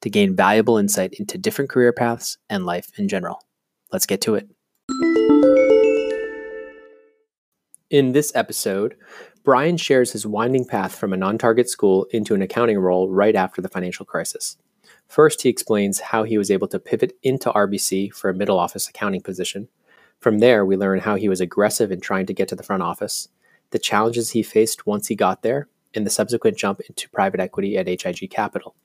to gain valuable insight into different career paths and life in general. Let's get to it. In this episode, Brian shares his winding path from a non target school into an accounting role right after the financial crisis. First, he explains how he was able to pivot into RBC for a middle office accounting position. From there, we learn how he was aggressive in trying to get to the front office, the challenges he faced once he got there, and the subsequent jump into private equity at HIG Capital.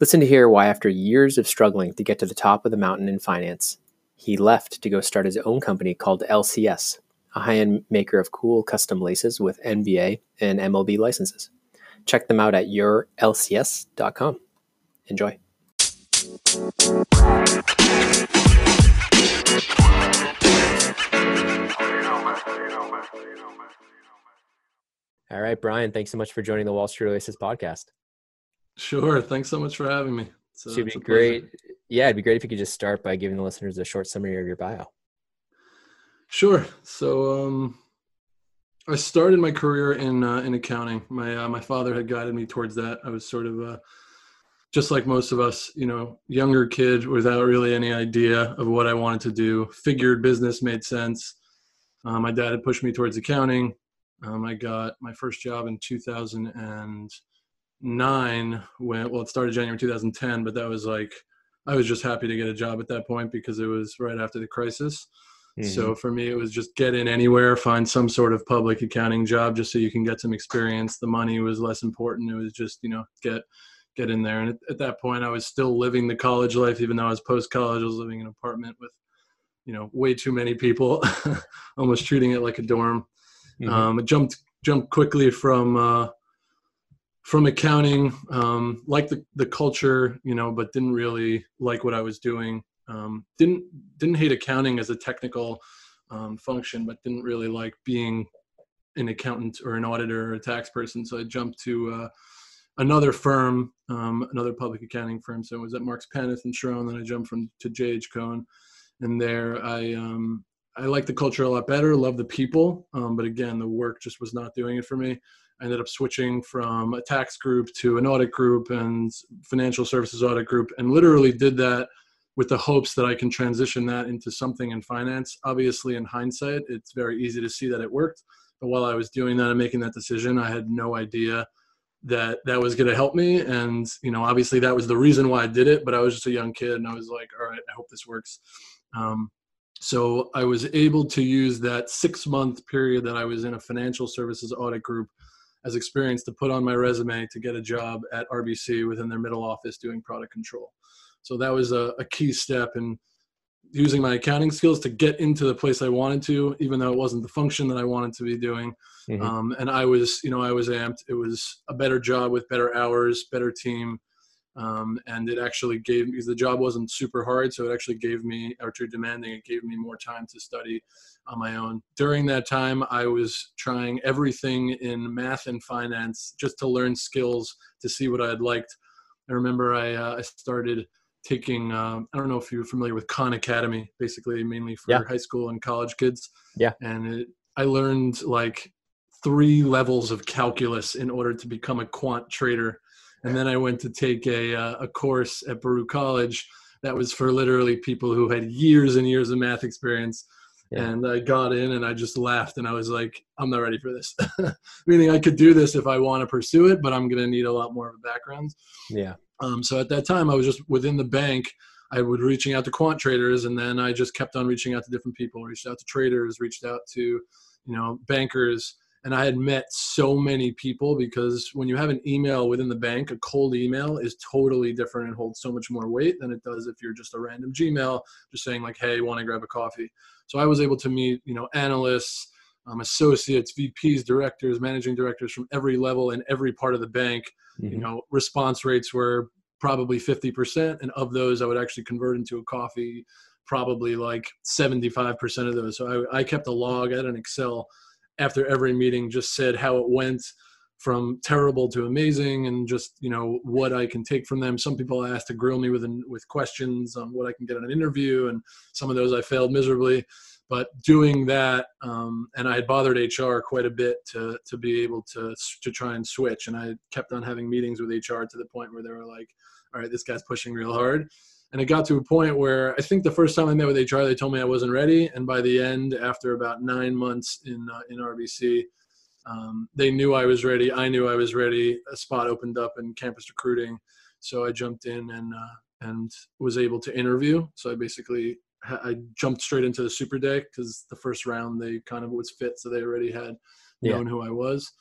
Listen to hear why, after years of struggling to get to the top of the mountain in finance, he left to go start his own company called LCS, a high end maker of cool custom laces with NBA and MLB licenses. Check them out at yourlcs.com. Enjoy. All right, Brian, thanks so much for joining the Wall Street Oasis podcast. Sure. Thanks so much for having me. So, Should be great. Yeah, it'd be great if you could just start by giving the listeners a short summary of your bio. Sure. So um, I started my career in uh, in accounting. My uh, my father had guided me towards that. I was sort of uh, just like most of us, you know, younger kid without really any idea of what I wanted to do. Figured business made sense. Um, my dad had pushed me towards accounting. Um, I got my first job in 2009 when well it started January 2010, but that was like I was just happy to get a job at that point because it was right after the crisis. Mm-hmm. So for me, it was just get in anywhere, find some sort of public accounting job, just so you can get some experience. The money was less important. It was just you know get get in there. And at, at that point, I was still living the college life, even though I was post college. I was living in an apartment with you know way too many people, almost treating it like a dorm. Mm-hmm. Um, I jumped jumped quickly from. Uh, from accounting, um, like the, the culture, you know, but didn't really like what I was doing. Um, didn't didn't hate accounting as a technical um, function, but didn't really like being an accountant or an auditor or a tax person. So I jumped to uh, another firm, um, another public accounting firm. So I was at Marks Paneth and Shron. Then I jumped from to JH Cohn, and there I um, I like the culture a lot better. Love the people, um, but again, the work just was not doing it for me. I ended up switching from a tax group to an audit group and financial services audit group, and literally did that with the hopes that I can transition that into something in finance. Obviously, in hindsight, it's very easy to see that it worked. But while I was doing that and making that decision, I had no idea that that was going to help me. And, you know, obviously that was the reason why I did it. But I was just a young kid and I was like, all right, I hope this works. Um, so I was able to use that six month period that I was in a financial services audit group as experience to put on my resume to get a job at RBC within their middle office doing product control. So that was a, a key step in using my accounting skills to get into the place I wanted to, even though it wasn't the function that I wanted to be doing. Mm-hmm. Um, and I was, you know, I was amped. It was a better job with better hours, better team. Um, and it actually gave because the job wasn't super hard, so it actually gave me, or too demanding, it gave me more time to study on my own. During that time, I was trying everything in math and finance just to learn skills to see what I had liked. I remember I, uh, I started taking um, i don't know if you're familiar with khan academy basically mainly for yeah. high school and college kids yeah and it, i learned like three levels of calculus in order to become a quant trader and then i went to take a, uh, a course at baruch college that was for literally people who had years and years of math experience yeah. and i got in and i just laughed and i was like i'm not ready for this meaning i could do this if i want to pursue it but i'm going to need a lot more of a background yeah um, so at that time, I was just within the bank. I would reaching out to quant traders, and then I just kept on reaching out to different people. Reached out to traders, reached out to you know, bankers. And I had met so many people because when you have an email within the bank, a cold email is totally different and holds so much more weight than it does if you're just a random Gmail, just saying like, "Hey, want to grab a coffee?" So I was able to meet, you know, analysts, um, associates, VPs, directors, managing directors from every level in every part of the bank. Mm-hmm. You know, response rates were probably 50%, and of those, I would actually convert into a coffee probably like 75% of those. So I, I kept a log at an Excel after every meeting, just said how it went from terrible to amazing and just you know what i can take from them. Some people asked to grill me with with questions on what i can get in an interview and some of those i failed miserably. But doing that um, and i had bothered hr quite a bit to to be able to to try and switch and i kept on having meetings with hr to the point where they were like all right this guy's pushing real hard and it got to a point where i think the first time i met with hr they told me i wasn't ready. And by the end after about nine months in uh, in rbc um, they knew i was ready. I knew i was ready. A spot opened up in campus recruiting. So i jumped in and uh, and was able to interview. So i basically I jumped straight into the super day because the first round they kind of was fit, so they already had known yeah. who I was,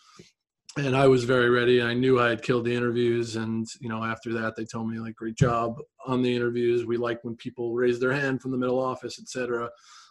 and I was very ready. I knew I had killed the interviews, and you know after that they told me like great job on the interviews. We like when people raise their hand from the middle office, etc.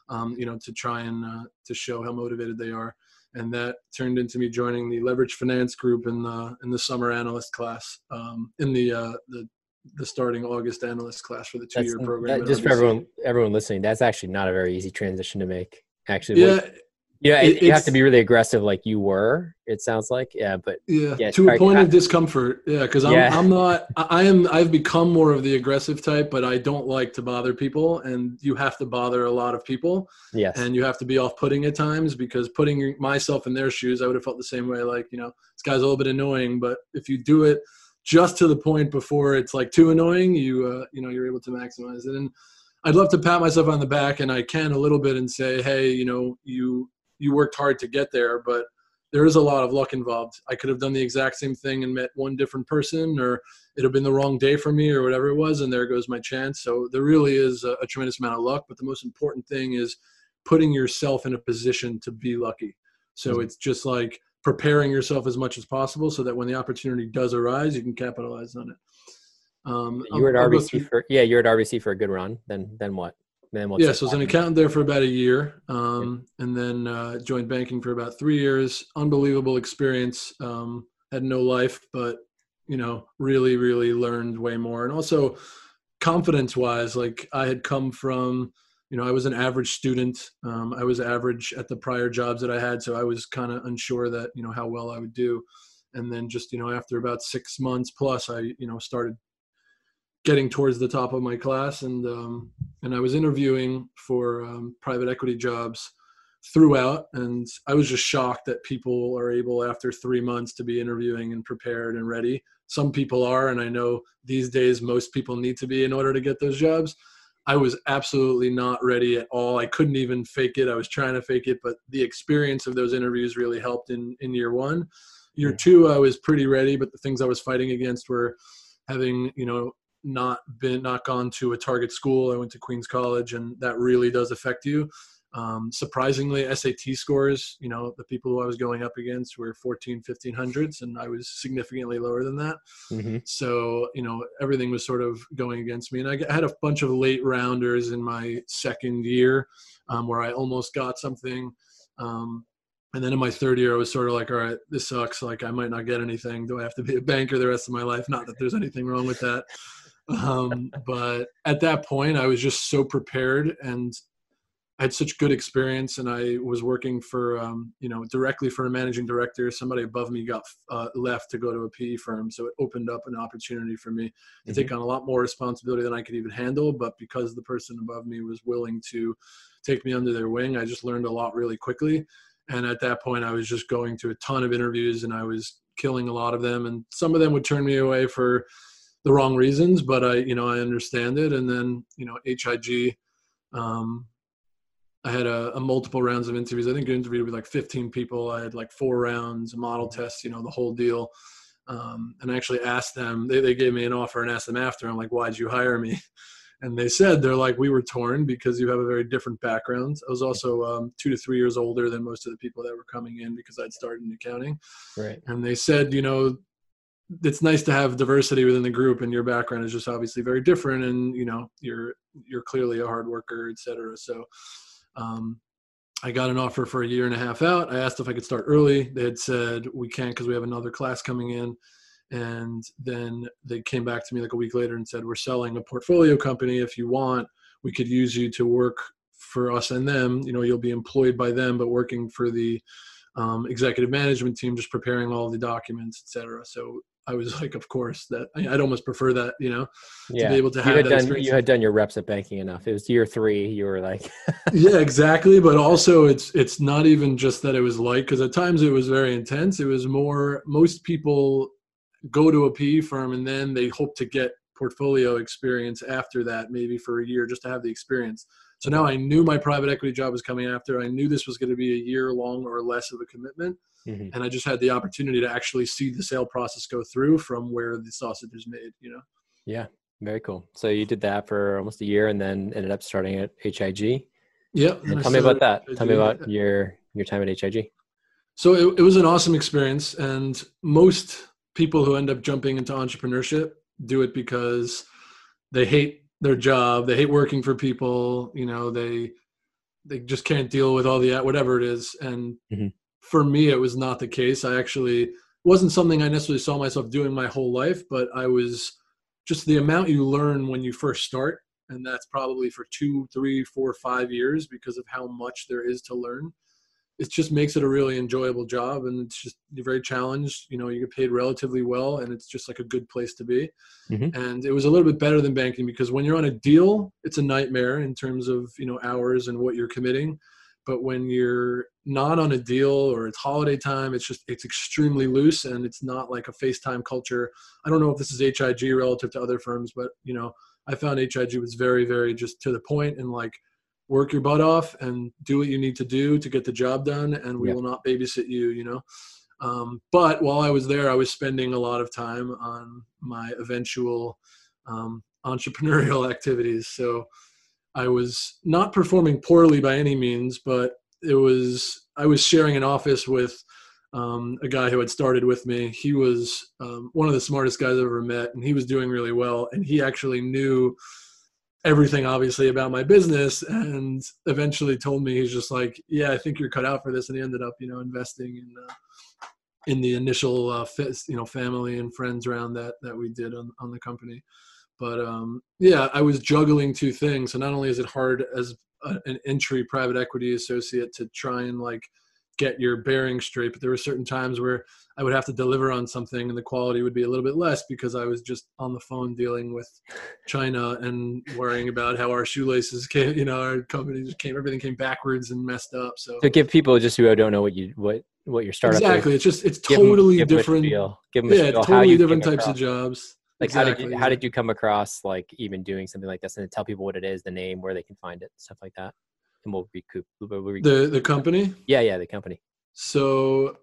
Um, you know to try and uh, to show how motivated they are, and that turned into me joining the leverage finance group in the in the summer analyst class um, in the uh, the the starting August analyst class for the two year program. That, just for everyone everyone listening, that's actually not a very easy transition to make. Actually, yeah, like, yeah, it, you have to be really aggressive, like you were. It sounds like, yeah, but yeah, yeah to a point of discomfort. Yeah, because I'm, yeah. I'm not. I am. I've become more of the aggressive type, but I don't like to bother people, and you have to bother a lot of people. Yes, and you have to be off-putting at times because putting myself in their shoes, I would have felt the same way. Like you know, this guy's a little bit annoying, but if you do it just to the point before it's like too annoying, you uh, you know you're able to maximize it. And I'd love to pat myself on the back, and I can a little bit and say, hey, you know, you you worked hard to get there, but there is a lot of luck involved. I could have done the exact same thing and met one different person, or it'd have been the wrong day for me, or whatever it was, and there goes my chance. So there really is a, a tremendous amount of luck, but the most important thing is putting yourself in a position to be lucky. So mm-hmm. it's just like preparing yourself as much as possible so that when the opportunity does arise, you can capitalize on it. Um, you were at RBC for yeah, you're at RBC for a good run. Then then what? Then what? Yeah, so I was an accountant there for about a year, um, yeah. and then uh, joined banking for about three years. Unbelievable experience. Um, had no life, but you know, really, really learned way more, and also confidence wise, like I had come from you know, I was an average student. Um, I was average at the prior jobs that I had, so I was kind of unsure that you know how well I would do. And then just you know after about six months plus, I you know started getting towards the top of my class, and um, and I was interviewing for um, private equity jobs throughout, and I was just shocked that people are able after three months to be interviewing and prepared and ready. Some people are, and I know these days most people need to be in order to get those jobs I was absolutely not ready at all. I couldn't even fake it. I was trying to fake it, but the experience of those interviews really helped in in year one. Year two, I was pretty ready, but the things I was fighting against were having you know not been not gone to a target school. I went to Queens College, and that really does affect you. Um, surprisingly, SAT scores, you know, the people who I was going up against were 14, 1500s, and I was significantly lower than that. Mm-hmm. So, you know, everything was sort of going against me. And I had a bunch of late rounders in my second year um, where I almost got something. Um, and then in my third year, I was sort of like, all right, this sucks. Like, I might not get anything. Do I have to be a banker the rest of my life? Not that there's anything wrong with that. Um, but at that point, I was just so prepared and I had such good experience, and I was working for um, you know directly for a managing director. Somebody above me got uh, left to go to a PE firm, so it opened up an opportunity for me to mm-hmm. take on a lot more responsibility than I could even handle. But because the person above me was willing to take me under their wing, I just learned a lot really quickly. And at that point, I was just going to a ton of interviews, and I was killing a lot of them. And some of them would turn me away for the wrong reasons, but I you know I understand it. And then you know HIG. Um, I had a, a, multiple rounds of interviews. I think I interviewed with like 15 people. I had like four rounds, a model test, you know, the whole deal. Um, and I actually asked them, they, they gave me an offer and asked them after, I'm like, why'd you hire me? and they said they're like we were torn because you have a very different background i was also um, two to three years older than most of the people that were coming in because i'd started in accounting right and they said you know it's nice to have diversity within the group and your background is just obviously very different and you know you're you're clearly a hard worker etc so um, i got an offer for a year and a half out. I asked if i could start early. They had said we can't because we have another class coming in. And then they came back to me like a week later and said we're selling a portfolio company. If you want we could use you to work for us and them. You know you'll be employed by them but working for the um, executive management team just preparing all the documents etc so i was like of course that i'd almost prefer that you know yeah. to be able to have you had done experience. you had done your reps at banking enough it was year three you were like yeah exactly but also it's it's not even just that it was like because at times it was very intense it was more most people go to a PE firm and then they hope to get portfolio experience after that, maybe for a year, just to have the experience. So now I knew my private equity job was coming after. I knew this was going to be a year long or less of a commitment. Mm-hmm. And I just had the opportunity to actually see the sale process go through from where the sausage is made, you know? Yeah, very cool. So you did that for almost a year and then ended up starting at HIG. Yeah. Tell me about that. Tell me about your your time at HIG. So it, it was an awesome experience. And most people who end up jumping into entrepreneurship do it because they hate their job. They hate working for people you know they they just can't deal with all the whatever it is. And mm-hmm. for me it was not the case. I actually wasn't something i necessarily saw myself doing my whole life but i was just the amount you learn when you first start. And that's probably for two three four five years because of how much there is to learn it just makes it a really enjoyable job and it's just you're very challenged. You know you get paid relatively well and it's just like a good place to be. Mm-hmm. and it was a little bit better than banking because when you're on a deal it's a nightmare in terms of you know hours and what you're committing. But when you're not on a deal or it's holiday time it's just it's extremely loose and it's not like a facetime culture. I don't know if this is hig relative to other firms but you know i found hig was very very just to the point and like work your butt off and do what you need to do to get the job done and we will not babysit you you know? Um, but while i was there i was spending a lot of time on my eventual um, entrepreneurial activities. So i was not performing poorly by any means but it was i was sharing an office with um, a guy who had started with me. He was um, one of the smartest guys i've ever met and he was doing really well and he actually knew everything obviously about my business and eventually told me he's just like yeah i think you're cut out for this and he ended up you know investing in uh, in the initial uh, you know family and friends round that that we did on, on the company. But um, yeah i was juggling two things so not only is it hard as a, an entry private equity associate to try and like get your bearing straight but there were certain times where I would have to deliver on something and the quality would be a little bit less because I was just on the phone dealing with China and worrying about how our shoelaces came, you know, our company just came, everything came backwards and messed up. So to give people just who don't know what you, what, what your startup exactly. Is, it's just, it's totally give different. Them give them yeah, totally different types of jobs. Like exactly, how did you, how did you come across like even doing something like this and tell people what it is, the name, where they can find it, stuff like that? And we'll recoup. We'll recoup. The, the company? Yeah. Yeah. The company. So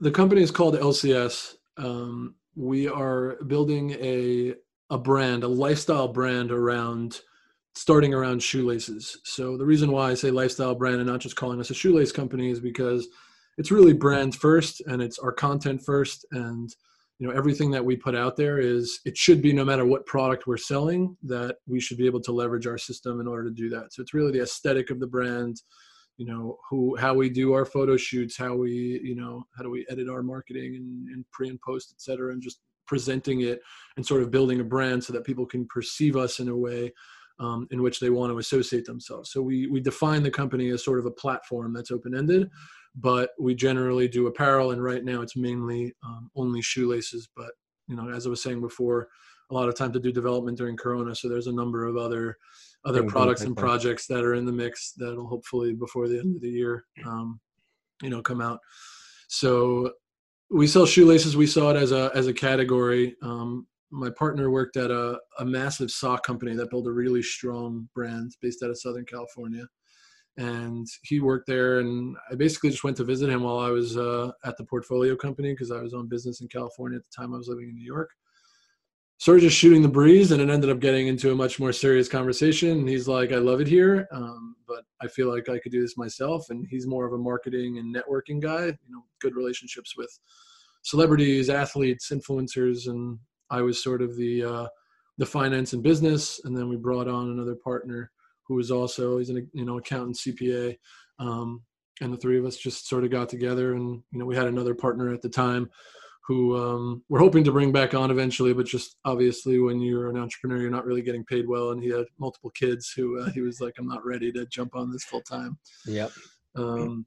the company is called LCS. Um, we are building a a brand, a lifestyle brand around starting around shoelaces. So the reason why I say lifestyle brand and not just calling us a shoelace company is because it's really brand first and it's our content first and you know everything that we put out there is it should be no matter what product we're selling that we should be able to leverage our system in order to do that. So it's really the aesthetic of the brand you know who how we do our photo shoots how we you know how do we edit our marketing and, and pre and post et cetera and just presenting it and sort of building a brand so that people can perceive us in a way um, in which they want to associate themselves. So we we define the company as sort of a platform that's open-ended but we generally do apparel and right now it's mainly um, only shoelaces but you know as i was saying before a lot of time to do development during corona so there's a number of other other products and projects that are in the mix that'll hopefully before the end of the year, um, you know, come out. So we sell shoelaces. We saw it as a as a category. Um, my partner worked at a, a massive sock company that built a really strong brand based out of Southern California. And he worked there, and I basically just went to visit him while I was uh, at the portfolio company because I was on business in California at the time. I was living in New York, so of just shooting the breeze and it ended up getting into a much more serious conversation and he's like i love it here um, but i feel like i could do this myself and he's more of a marketing and networking guy you know good relationships with celebrities athletes influencers and i was sort of the uh, the finance and business and then we brought on another partner who was also he's an you know accountant cpa um, and the three of us just sort of got together and you know we had another partner at the time who um, we're hoping to bring back on eventually, but just obviously when you're an entrepreneur, you're not really getting paid well. And he had multiple kids who uh, he was like, I'm not ready to jump on this full time. Yep. Um,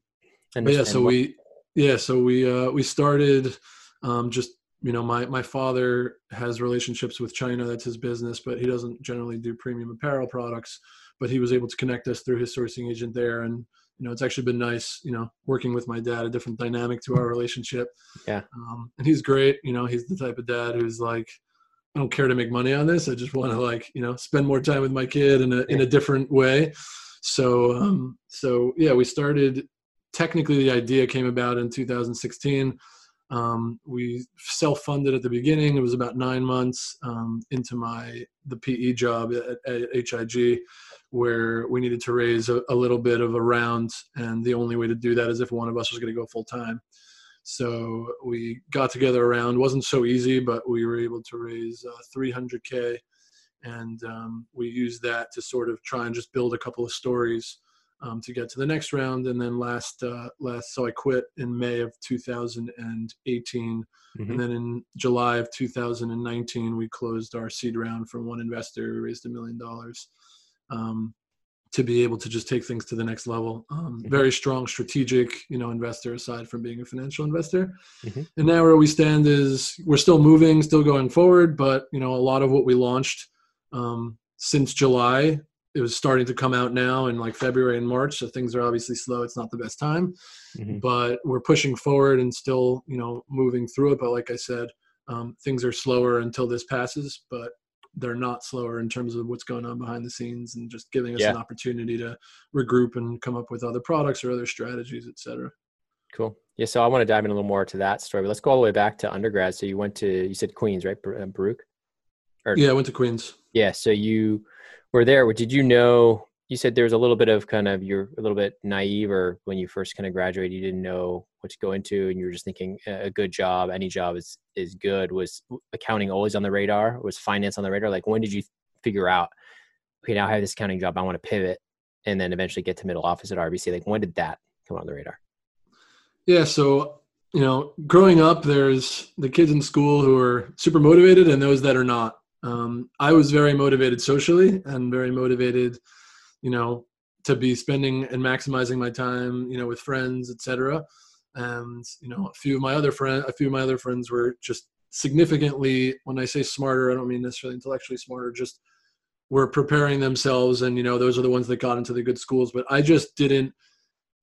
but yeah, so we, yeah, so we, uh, we started um, just, you know, my, my father has relationships with China. That's his business, but he doesn't generally do premium apparel products, but he was able to connect us through his sourcing agent there. And, you know, it's actually been nice, you know, working with my dad, a different dynamic to our relationship. Yeah. Um, and he's great. You know, he's the type of dad who's like, I don't care to make money on this. I just want to like, you know, spend more time with my kid in a, in a different way. So, um, so yeah, we started, technically the idea came about in 2016. Um, we self-funded at the beginning. It was about nine months um, into my the PE job at, at, HIG, where we needed to raise a, a, little bit of a round, and the only way to do that is if one of us was going to go full time. So we got together around. wasn't so easy, but we were able to raise uh, 300k, and um, we used that to sort of try and just build a couple of stories um, to get to the next round. And then last uh, last, so I quit in May of 2018, mm-hmm. and then in July of 2019 we closed our seed round from one investor. We raised a million dollars um, to be able to just take things to the next level. Um, mm-hmm. Very strong strategic, you know, investor aside from being a financial investor. Mm-hmm. And now where we stand is we're still moving, still going forward, but you know, a lot of what we launched um, since July, it was starting to come out now in like February and March. So things are obviously slow. It's not the best time, mm-hmm. but we're pushing forward and still, you know, moving through it. But like I said, um, things are slower until this passes. But they're not slower in terms of what's going on behind the scenes and just giving us yeah. an opportunity to regroup and come up with other products or other strategies, et cetera. Cool. Yeah. So I want to dive in a little more to that story, but let's go all the way back to undergrad. So you went to, you said Queens, right? Uh, Baruch? Or, yeah, I went to Queens. Yeah. So you were there. Did you know you said there was a little bit of kind of you're a little bit naive or when you first kind of graduated you didn't know what to go into and you were just thinking a good job any job is is good. Was accounting always on the radar? Was finance on the radar? Like when did you figure out okay now i have this accounting job i want to pivot and then eventually get to middle office at rbc like when did that come on the radar? Yeah so you know growing up there's the kids in school who are super motivated and those that are not um, i was very motivated socially and very motivated you know, to be spending and maximizing my time, you know, with friends, etc. And you know, a few of my other friends, a few of my other friends were just significantly. When I say smarter, I don't mean necessarily intellectually smarter. Just were preparing themselves, and you know, those are the ones that got into the good schools. But I just didn't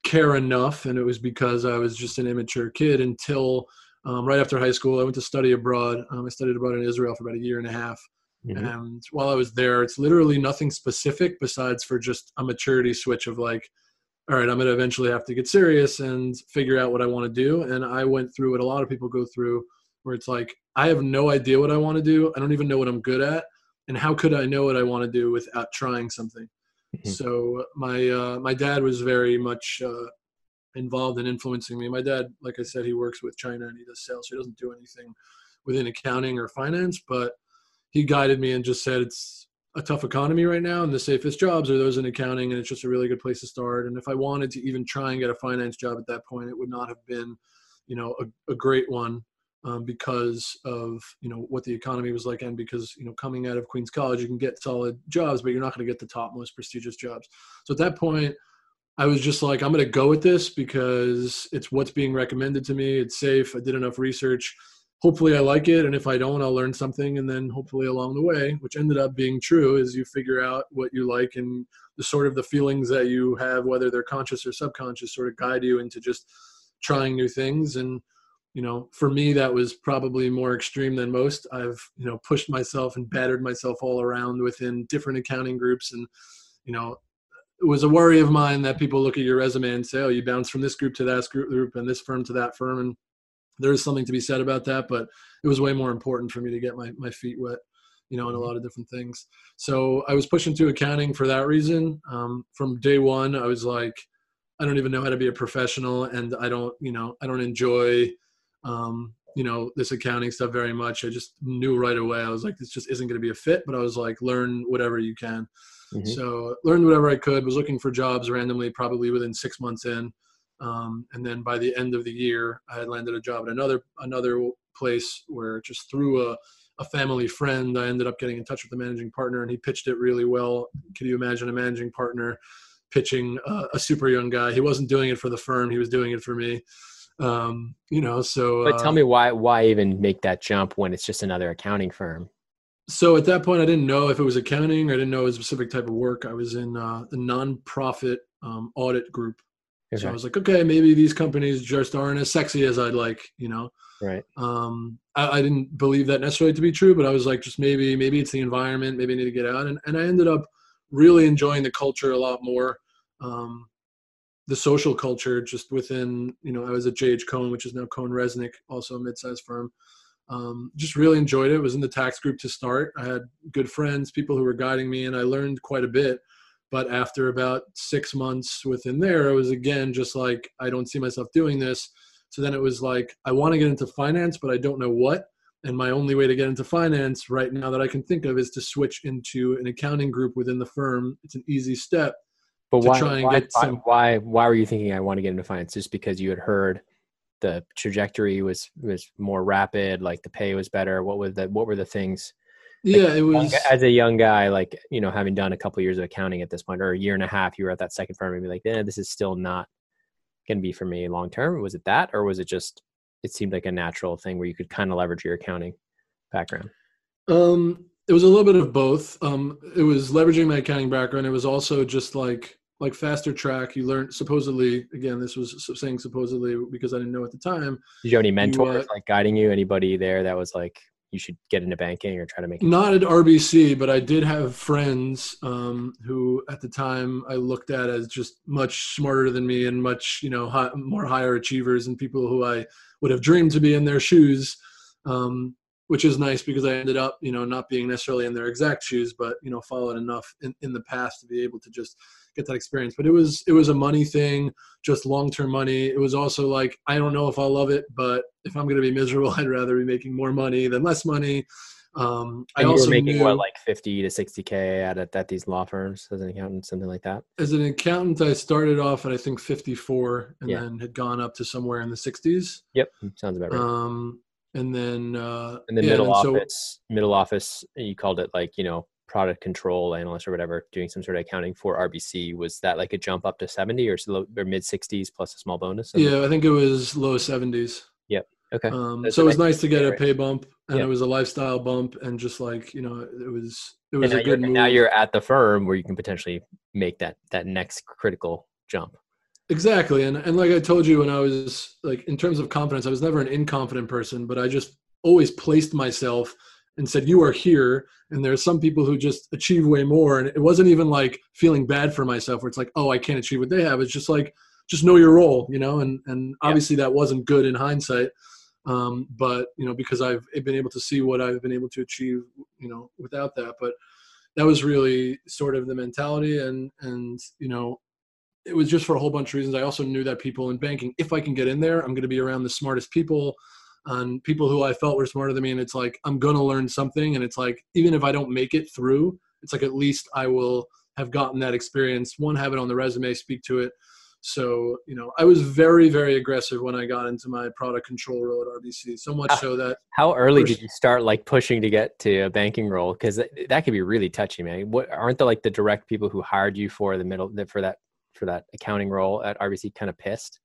care enough, and it was because I was just an immature kid until um, right after high school. I went to study abroad. Um, I studied abroad in Israel for about a year and a half. Mm-hmm. And while I was there, it's literally nothing specific besides for just a maturity switch of like, all right, I'm going to eventually have to get serious and figure out what I want to do. And I went through what a lot of people go through, where it's like, I have no idea what I want to do. I don't even know what I'm good at. And how could I know what I want to do without trying something? Mm-hmm. So my uh, my dad was very much uh, involved in influencing me. My dad, like I said, he works with China and he does sales. So he doesn't do anything within accounting or finance, but he guided me and just said it's a tough economy right now and the safest jobs are those in accounting and it's just a really good place to start and if i wanted to even try and get a finance job at that point it would not have been you know a, a great one um, because of you know what the economy was like and because you know coming out of queens college you can get solid jobs but you're not going to get the top most prestigious jobs so at that point i was just like i'm going to go with this because it's what's being recommended to me it's safe i did enough research hopefully I like it. And if I don't, I'll learn something. And then hopefully along the way, which ended up being true, is you figure out what you like and the sort of the feelings that you have, whether they're conscious or subconscious, sort of guide you into just trying new things. And, you know, for me, that was probably more extreme than most. I've, you know, pushed myself and battered myself all around within different accounting groups. And, you know, it was a worry of mine that people look at your resume and say, oh, you bounced from this group to that group and this firm to that firm. And there is something to be said about that, but it was way more important for me to get my, my feet wet. you know, in a lot of different things. So I was pushing into accounting for that reason. Um, from day one, I was like, I don't even know how to be a professional, and I don't, you know, I don't enjoy, um, you know, this accounting stuff very much. I just knew right away. I was like, this just isn't going to be a fit. But I was like, learn whatever you can. Mm-hmm. So learned whatever I could. Was looking for jobs randomly, probably within six months in. Um, and then by the end of the year, I had landed a job at another another place where just through a a family friend, I ended up getting in touch with the managing partner, and he pitched it really well. Can you imagine a managing partner pitching a, a super young guy? He wasn't doing it for the firm; he was doing it for me. Um, you know, so. But tell uh, me why why even make that jump when it's just another accounting firm? So at that point, I didn't know if it was accounting. I didn't know a specific type of work. I was in uh, the nonprofit um, audit group. Okay. So I was like, okay, maybe these companies just aren't as sexy as I'd like, you know. Right. Um, I, I, didn't believe that necessarily to be true, but I was like, just maybe, maybe it's the environment. Maybe I need to get out. And, and I ended up really enjoying the culture a lot more. Um, the social culture just within, you know, I was at JH Cohn, which is now CohnReznick, also a mid-sized firm. Um, just really enjoyed it. Was in the tax group to start. I had good friends, people who were guiding me, and I learned quite a bit. But after about six months within there, it was again just like I don't see myself doing this. So then it was like, I want to get into finance, but I don't know what. And my only way to get into finance right now that I can think of is to switch into an accounting group within the firm. It's an easy step. But why, why, some... why, why were you thinking I want to get into finance? Just because you had heard the trajectory was was more rapid, like the pay was better. What was the what were the things? Like yeah, it was as a young guy, like you know, having done a couple of years of accounting at this point, or a year and a half, you were at that second firm and be like, eh, this is still not going to be for me long term? Was it that, or was it just it seemed like a natural thing where you could kind of leverage your accounting background? Um, it was a little bit of both. Um, it was leveraging my accounting background. It was also just like like faster track. You learned supposedly again. This was saying supposedly because I didn't know at the time. Did you have any mentors you, uh, like guiding you? Anybody there that was like, you should get into banking or try to make it not at rbc but i did have friends um, who at the time i looked at as just much smarter than me and much you know high, more higher achievers and people who i would have dreamed to be in their shoes um, which is nice because i ended up you know not being necessarily in their exact shoes but you know followed enough in, in the past to be able to just get that experience. But it was it was a money thing, just long term money. It was also like I don't know if I'll love it, but if I'm going to be miserable, I'd rather be making more money than less money. Um, I also were making knew, what like fifty to sixty k at at these law firms as an accountant, something like that. As an accountant, I started off at I think fifty four, and yeah. then had gone up to somewhere in the sixties. Yep, sounds about right. Um, and then uh, and then yeah, middle and office, so, middle office, you called it like you know product control analyst or whatever doing some sort of accounting for RBC. Was that like a jump up to 70 or, or mid 60s plus a small bonus? Yeah, I think it was low 70s. Yep. Okay. Um, so it was nice to get a pay bump and yep. it was a lifestyle bump and just like, you know, it was, it was a good move. now you're at the firm where you can potentially make that, that next critical jump. Exactly. And, and like I told you, when I was like, in terms of confidence, I was never an inconfident person, but I just always placed myself and said you are here. And there's some people who just achieve way more. And it wasn't even like feeling bad for myself where it's like oh i can't achieve what they have. It's just like just know your role you know? And and obviously yeah. that wasn't good in hindsight. Um, but you know because i've been able to see what i've been able to achieve you know without that. But that was really sort of the mentality. And and you know it was just for a whole bunch of reasons. I also knew that people in banking if i can get in there i'm going to be around the smartest people on people who I felt were smarter than me. And it's like, I'm going to learn something. And it's like, even if I don't make it through, it's like, at least I will have gotten that experience. One, have it on the resume, speak to it. So, you know, I was very, very aggressive when I got into my product control role at RBC. So much ah, so that. How early first, did you start like pushing to get to a banking role? Because that, that could be really touchy, man. What aren't the like the direct people who hired you for the middle for that for that accounting role at RBC kind of pissed?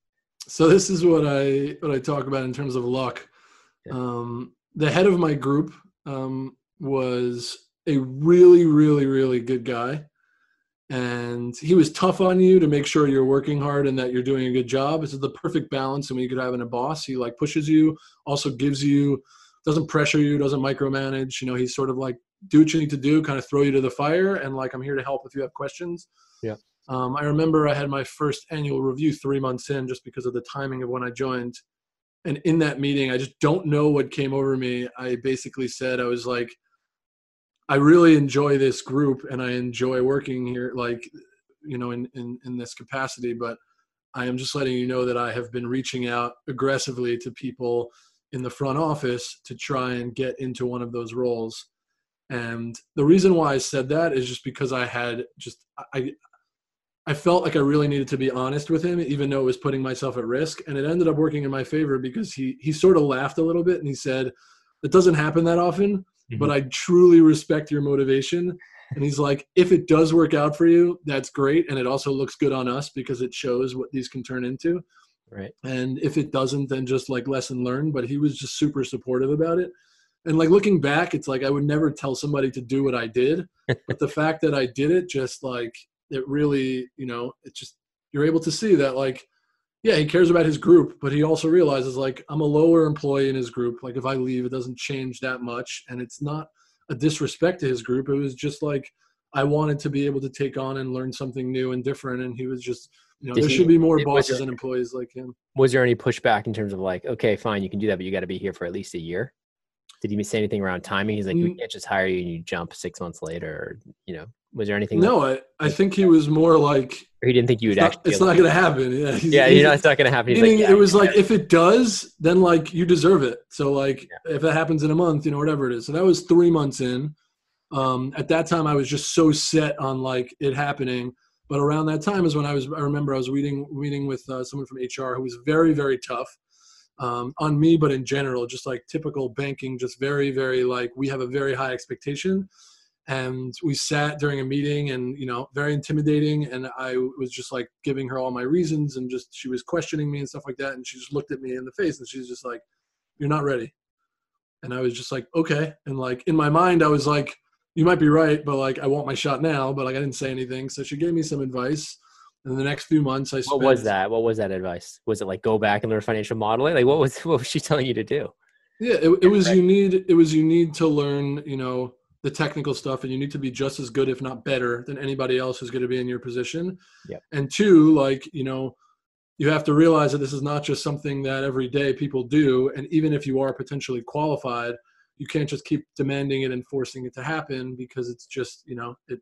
So this is what I what I talk about in terms of luck. Um, the head of my group um, was a really, really, really good guy. And he was tough on you to make sure you're working hard and that you're doing a good job. This is the perfect balance. And when you could have in a boss, he like pushes you, also gives you, doesn't pressure you, doesn't micromanage. You know, he's sort of like, do what you need to do, kind of throw you to the fire. And like, I'm here to help if you have questions. Yeah. Um, I remember I had my first annual review three months in just because of the timing of when I joined and in that meeting i just don't know what came over me i basically said i was like I really enjoy this group and I enjoy working here, like, you know, in, in, in this capacity, but I am just letting you know that I have been reaching out aggressively to people in the front office to try and get into one of those roles. And the reason why I said that is just because I had just I I felt like I really needed to be honest with him, even though it was putting myself at risk. And it ended up working in my favor because he he sort of laughed a little bit and he said, "It doesn't happen that often, mm-hmm. but I truly respect your motivation." And he's like, "If it does work out for you, that's great, and it also looks good on us because it shows what these can turn into." Right. And if it doesn't, then just like lesson learned. But he was just super supportive about it. And like looking back, it's like I would never tell somebody to do what I did, but the fact that I did it just like it really, you know, it just you're able to see that like, yeah, he cares about his group, but he also realizes like I'm a lower employee in his group. Like if I leave, it doesn't change that much, and it's not a disrespect to his group. It was just like I wanted to be able to take on and learn something new and different, and he was just you know, there he, should be more bosses there, and employees like him. Was there any pushback in terms of like, okay, fine, you can do that, but you got to be here for at least a year? Did he say anything around timing? He's like, mm. we can't just hire you and you jump six months later, or, you know. Was there anything? No, like, I, I think he was more like. Or he didn't think you would it's actually. Not, it's not going to happen. Yeah. He's, yeah, you know, it's not going to happen. Meaning, like, yeah, it was like, if it does, then like you deserve it. So like, yeah. if it happens in a month, you know, whatever it is. So that was three months in. Um, at that time, I was just so set on like it happening. But around that time is when I was. I remember I was meeting meeting with uh, someone from HR who was very very tough um, on me, but in general, just like typical banking, just very very like we have a very high expectation and we sat during a meeting and you know very intimidating and i was just like giving her all my reasons and just she was questioning me and stuff like that and she just looked at me in the face and she's just like you're not ready. And i was just like okay. And like in my mind i was like you might be right but like i want my shot now but like i didn't say anything so she gave me some advice. And the next few months i spent, what was that? What was that advice? Was it like go back and learn financial modeling? Like what was what was she telling you to do? Yeah it, it was you need it was you need to learn you know the technical stuff and you need to be just as good if not better than anybody else who's going to be in your position yep. and two like you know you have to realize that this is not just something that every day people do and even if you are potentially qualified you can't just keep demanding it and forcing it to happen because it's just you know it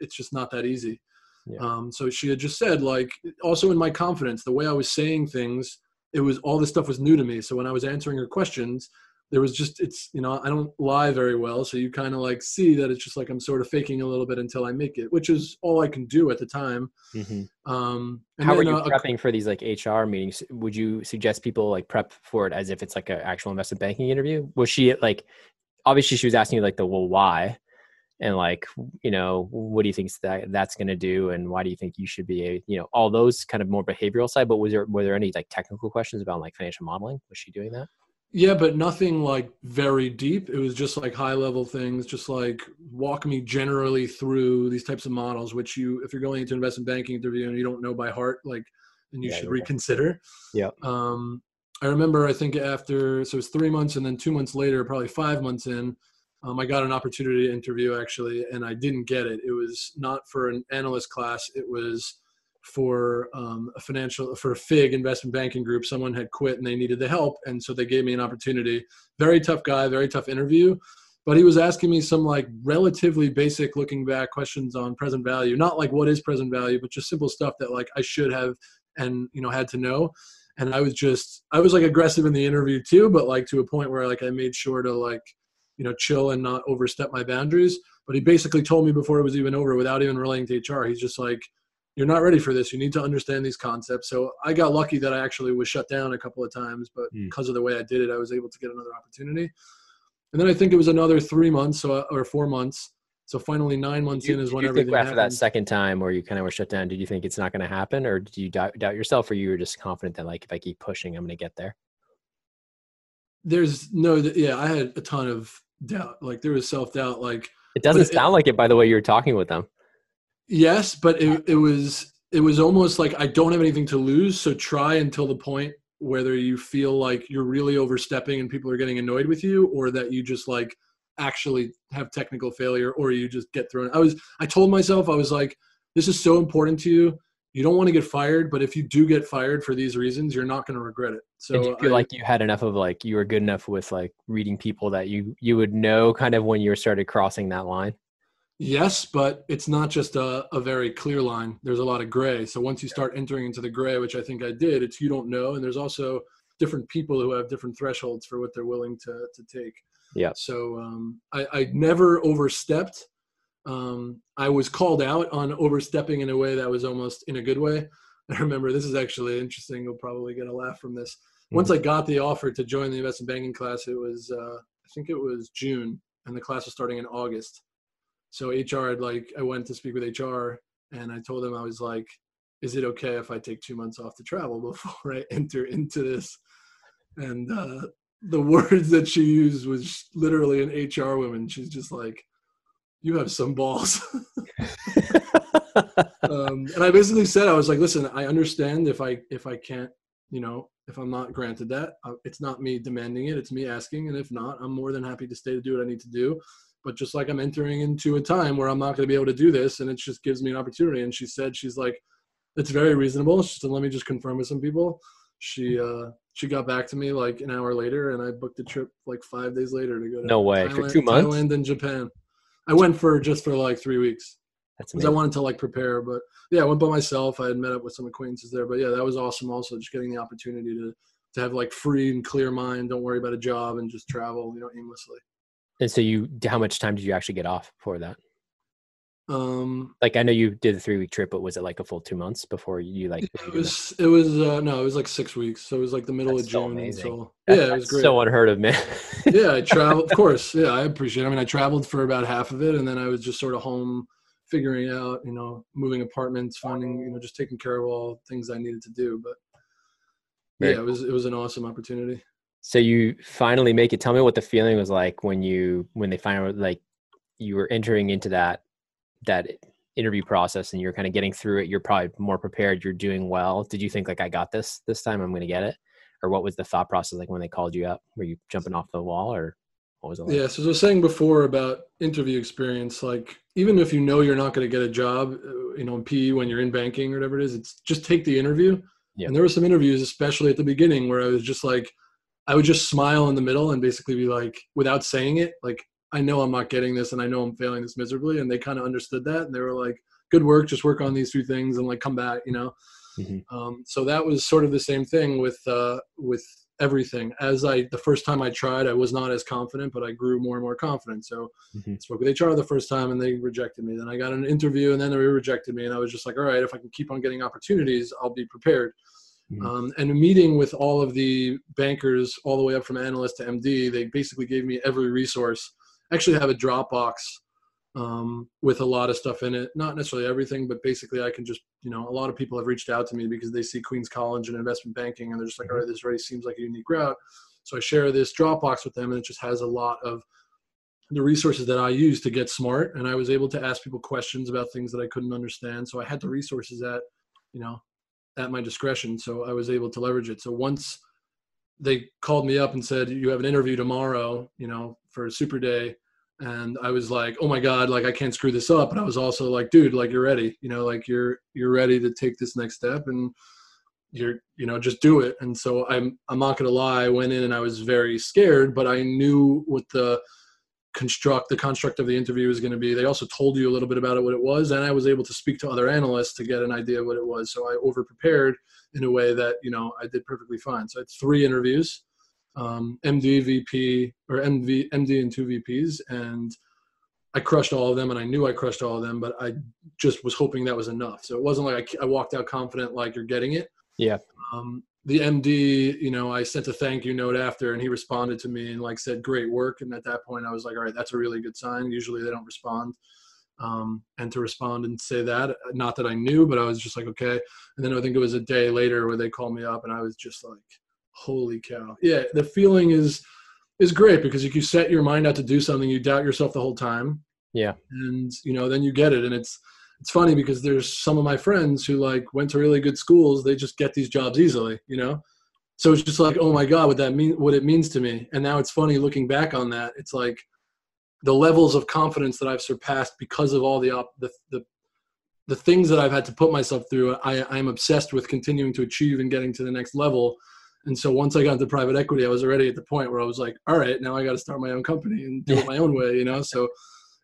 it's just not that easy yeah. um, so she had just said like also in my confidence the way i was saying things it was all this stuff was new to me so when i was answering her questions there was just it's you know i don't lie very well so you kind of like see that it's just like i'm sort of faking a little bit until i make it which is all i can do at the time. Mm-hmm. um how are you uh, prepping for these like hr meetings? Would you suggest people like prep for it as if it's like an actual investment banking interview? Was she like obviously she was asking you like the well why? And like you know what do you think that that's going to do? And why do you think you should be a you know all those kind of more behavioral side but was there were there any like technical questions about like financial modeling? Was she doing that yeah, but nothing like very deep. It was just like high level things, just like walk me generally through these types of models, which you, if you're going into investment banking interview and you don't know by heart, like, then you yeah, should reconsider. Yeah. Um, I remember, I think after, so it was three months and then two months later, probably five months in, um, I got an opportunity to interview actually, and I didn't get it. It was not for an analyst class. It was for um, a financial for a fig investment banking group someone had quit and they needed the help and so they gave me an opportunity. Very tough guy very tough interview but he was asking me some like relatively basic looking back questions on present value. Not like what is present value but just simple stuff that like i should have and you know had to know. And i was just i was like aggressive in the interview too but like to a point where like i made sure to like you know chill and not overstep my boundaries. But he basically told me before it was even over without even relating to hr he's just like you're not ready for this. You need to understand these concepts. So I got lucky that I actually was shut down a couple of times, but mm. because of the way I did it, I was able to get another opportunity. And then I think it was another three months or four months. So finally, nine months you, in is when everything. after happened. that second time where you kind of were shut down, did you think it's not going to happen, or did you doubt, doubt yourself, or you were just confident that like if I keep pushing, I'm going to get there? There's no, yeah, I had a ton of doubt. Like there was self doubt. Like it doesn't sound it, like it by the way you're talking with them. Yes, but it, it was it was almost like I don't have anything to lose, so try until the point whether you feel like you're really overstepping and people are getting annoyed with you, or that you just like actually have technical failure, or you just get thrown. I was I told myself I was like, this is so important to you. you don't want to get fired, but if you do get fired for these reasons, you're not going to regret it. So Did you feel I, like you had enough of like you were good enough with like reading people that you you would know kind of when you started crossing that line? Yes, but it's not just a, a very clear line. There's a lot of gray. So once you start entering into the gray, which I think I did, it's you don't know, and there's also different people who have different thresholds for what they're willing to to take. Yeah. So um, I, I never overstepped. Um, I was called out on overstepping in a way that was almost in a good way. I remember this is actually interesting. You'll probably get a laugh from this. Once I got the offer to join the investment banking class, it was uh, I think it was June, and the class was starting in August. So HR had like I went to speak with HR, and I told them I was like, "Is it okay if I take two months off to travel before I enter into this?" And uh, the words that she used was literally an HR woman. She's just like, "You have some balls." um, and I basically said, I was like, "Listen, I understand if I if I can't, you know, if I'm not granted that, uh, it's not me demanding it; it's me asking. And if not, I'm more than happy to stay to do what I need to do." But just like I'm entering into a time where I'm not going to be able to do this, and it just gives me an opportunity. And she said, "She's like, it's very reasonable." She said, "Let me just confirm with some people." She uh, she got back to me like an hour later, and I booked a trip like five days later to go to No way. Thailand, For two months? Thailand and Japan. I went for just for like three weeks because I wanted to like prepare. But yeah, I went by myself. I had met up with some acquaintances there. But yeah, that was awesome. Also, just getting the opportunity to to have like free and clear mind. Don't worry about a job and just travel, you know, aimlessly. And so you how much time did you actually get off for that? Um, Like I know you did a three week trip, but was it like a full two months before you like? it was it was uh, no, it was like six weeks. So it was like the middle That's of so June amazing. That- yeah, it was great. So unheard of, man. yeah, I traveled. Of course, yeah, I appreciate. it. I mean, I traveled for about half of it, and then I was just sort of home, figuring out, you know, moving apartments, finding, you know, just taking care of all things I needed to do. But Very yeah, it was it was an awesome opportunity. So you finally make it. Tell me what the feeling was like when you when they finally like you were entering into that that interview process and you're kind of getting through it. You're probably more prepared. You're doing well. Did you think like I got this this time? I'm going to get it, or what was the thought process like when they called you up? Were you jumping off the wall, or what was it like? Yeah, so as I was saying before about interview experience, like even if you know you're not going to get a job, uh, you know, in PE when you're in banking or whatever it is, it's just take the interview. Yeah. And there were some interviews, especially at the beginning, where I was just like, I would just smile in the middle and basically be like, without saying it, like, I know I'm not getting this and I know I'm failing this miserably. And they kind of understood that. And they were like, good work, just work on these few things and like come back, you know? Mhm. Um, so that was sort of the same thing with, uh, with everything. As I, the first time I tried, I was not as confident, but I grew more and more confident. So Mhm. spoke with HR the first time and they rejected me. Then I got an interview and then they rejected me. And I was just like, all right, if I can keep on getting opportunities, I'll be prepared. Mhm. Um, and a meeting with all of the bankers, all the way up from analyst to MD, they basically gave me every resource. I actually have a Dropbox um, with a lot of stuff in it. Not necessarily everything, but basically I can just, you know, a lot of people have reached out to me because they see Queens College and investment banking and they're just like, all right, this already seems like a unique route. So I share this Dropbox with them and it just has a lot of the resources that I use to get smart. And I was able to ask people questions about things that I couldn't understand. So I had the resources at, you know, at my discretion. So I was able to leverage it. So once they called me up and said, you have an interview tomorrow, you know, for a super day. And I was like, oh my God, like I can't screw this up. But I was also like, dude, like you're ready, you know, like you're, you're ready to take this next step and you're, you know, just do it. And so I'm, I'm not to lie. I went in and I was very scared, but I knew what the, construct the construct of the interview is going to be they also told you a little bit about it what it was and i was able to speak to other analysts to get an idea of what it was. So i over prepared in a way that you know i did perfectly fine. So i had three interviews um, md vp or mv md and two vps and i crushed all of them and i knew i crushed all of them but i just was hoping that was enough. So it wasn't like i, I walked out confident like you're getting it. Yeah. um, the MD, you know, I sent a thank you note after, and he responded to me and like said, "Great work." And at that point, I was like, "All right, that's a really good sign." Usually, they don't respond, um, and to respond and say that, not that I knew, but I was just like, "Okay." And then I think it was a day later where they called me up, and I was just like, "Holy cow!" Yeah, the feeling is is great because if you set your mind out to do something, you doubt yourself the whole time, Yeah. and you know, then you get it, and it's it's funny because there's some of my friends who like went to really good schools they just get these jobs easily you know so it's just like oh my god what that mean what it means to me and now it's funny looking back on that it's like the levels of confidence that i've surpassed because of all the op- the, the the things that I've had to put myself through, I, I'm obsessed with continuing to achieve and getting to the next level. And so once I got into private equity, I was already at the point where I was like, all right, now I got to start my own company and do it my own way, you know? So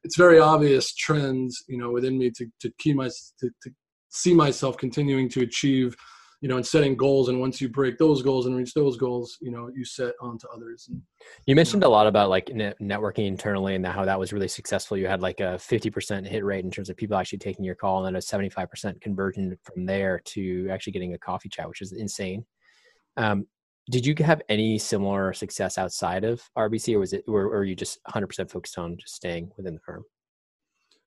it's very obvious trends, you know, within me to, to keep my, to, to see myself continuing to achieve you know, and setting goals. And once you break those goals and reach those goals, you know, you set on to others. And, you mentioned you know, a lot about like networking internally and how that was really successful. You had like a 50% hit rate in terms of people actually taking your call and then a 75% conversion from there to actually getting a coffee chat, which is insane. Um, did you have any similar success outside of RBC or was it, or, or are you just 100% focused on just staying within the firm?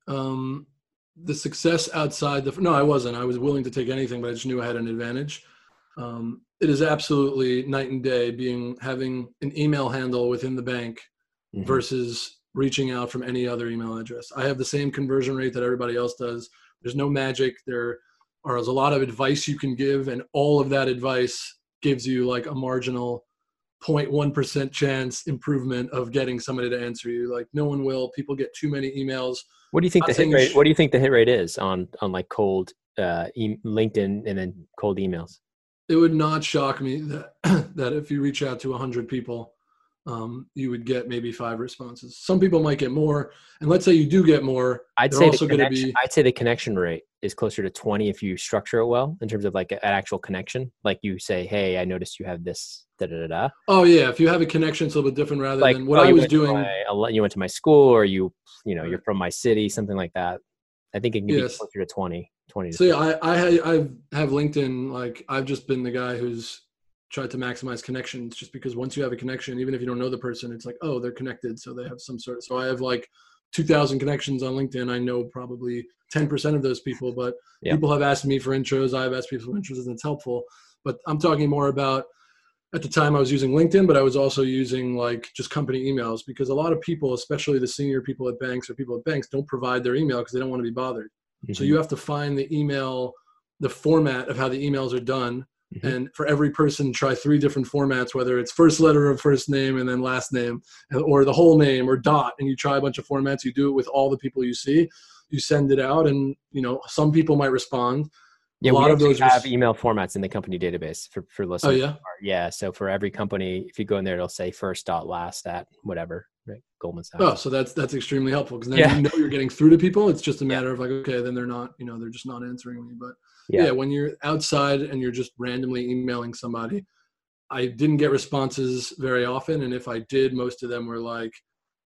Um, the success outside the no i wasn't. I was willing to take anything but i just knew i had an advantage. Um, it is absolutely night and day being having an email handle within the bank mm-hmm. versus reaching out from any other email address. I have the same conversion rate that everybody else does. There's no magic. There are a lot of advice you can give and all of that advice gives you like a marginal 0.1% chance improvement of getting somebody to answer you like no one will people get too many emails what do you think the hit rate? What do you think the hit rate is on on like cold uh, e- LinkedIn and then cold emails? It would not shock me that that if you reach out to hundred people, um, you would get maybe five responses. Some people might get more, and let's say you do get more. I'd say also going to be. I'd say the connection rate is closer to twenty if you structure it well in terms of like an actual connection. Like you say, "Hey, I noticed you have this." Da, da, da, Oh yeah, if you have a connection, it's a little bit different rather like, than what oh, I was doing. My, you went to my school, or you, you know, you're from my city, something like that. I think it can yes. be closer to 20. 20 so yeah, I, I, I have LinkedIn. Like I've just been the guy who's try to maximize connections just because once you have a connection even if you don't know the person it's like oh they're connected so they have some sort of so i have like 2000 connections on linkedin i know probably 10% of those people but yeah. people have asked me for intros i have asked people for intros and it's helpful but i'm talking more about at the time i was using linkedin but i was also using like just company emails because a lot of people especially the senior people at banks or people at banks don't provide their email because they don't want to be bothered mm-hmm. so you have to find the email the format of how the emails are done Mm-hmm. And for every person, try three different formats, whether it's first letter of first name and then last name, or the whole name, or dot. And you try a bunch of formats. You do it with all the people you see. You send it out, and you know some people might respond. Yeah, a lot of those have res- email formats in the company database for for oh, listeners. Oh yeah, yeah. So for every company, if you go in there, it'll say first dot last at whatever. Right, Goldman Sachs. Oh, so that's that's extremely helpful because then yeah. you know you're getting through to people. It's just a matter yeah. of like, okay, then they're not, you know, they're just not answering me. But yeah. yeah, when you're outside and you're just randomly emailing somebody, I didn't get responses very often, and if I did, most of them were like,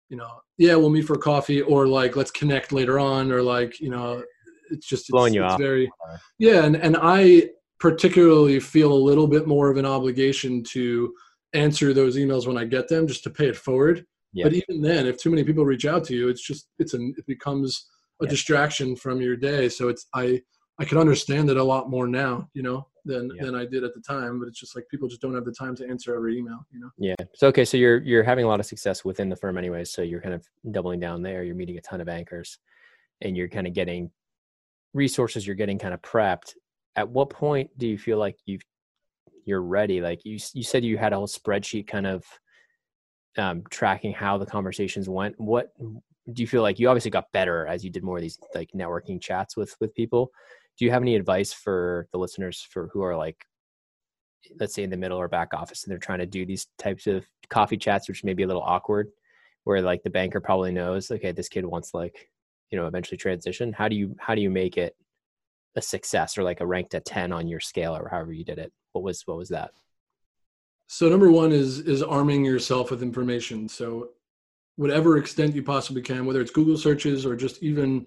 you know, yeah, we'll meet for coffee, or like, let's connect later on, or like, you know, it's just it's, blowing you it's off. Very, yeah, and and I particularly feel a little bit more of an obligation to answer those emails when I get them, just to pay it forward. But even then, if too many people reach out to you, it's just it's an it becomes a distraction from your day. So it's I I can understand it a lot more now, you know, than yeah. than I did at the time. But it's just like people just don't have the time to answer every email, you know. Yeah. So okay, so you're you're having a lot of success within the firm, anyways. So you're kind of doubling down there. You're meeting a ton of anchors, and you're kind of getting resources. You're getting kind of prepped. At what point do you feel like you you're ready? Like you you said you had a whole spreadsheet kind of um, tracking how the conversations went. What do you feel like you obviously got better as you did more of these like networking chats with with people? Do you have any advice for the listeners for who are like let's say in the middle or back office and they're trying to do these types of coffee chats which may be a little awkward where like the banker probably knows okay this kid wants like you know eventually transition. How do you how do you make it a success or like a ranked at 10 on your scale or however you did it? What was what was that? So number one is is arming yourself with information. So whatever extent you possibly can whether it's google searches or just even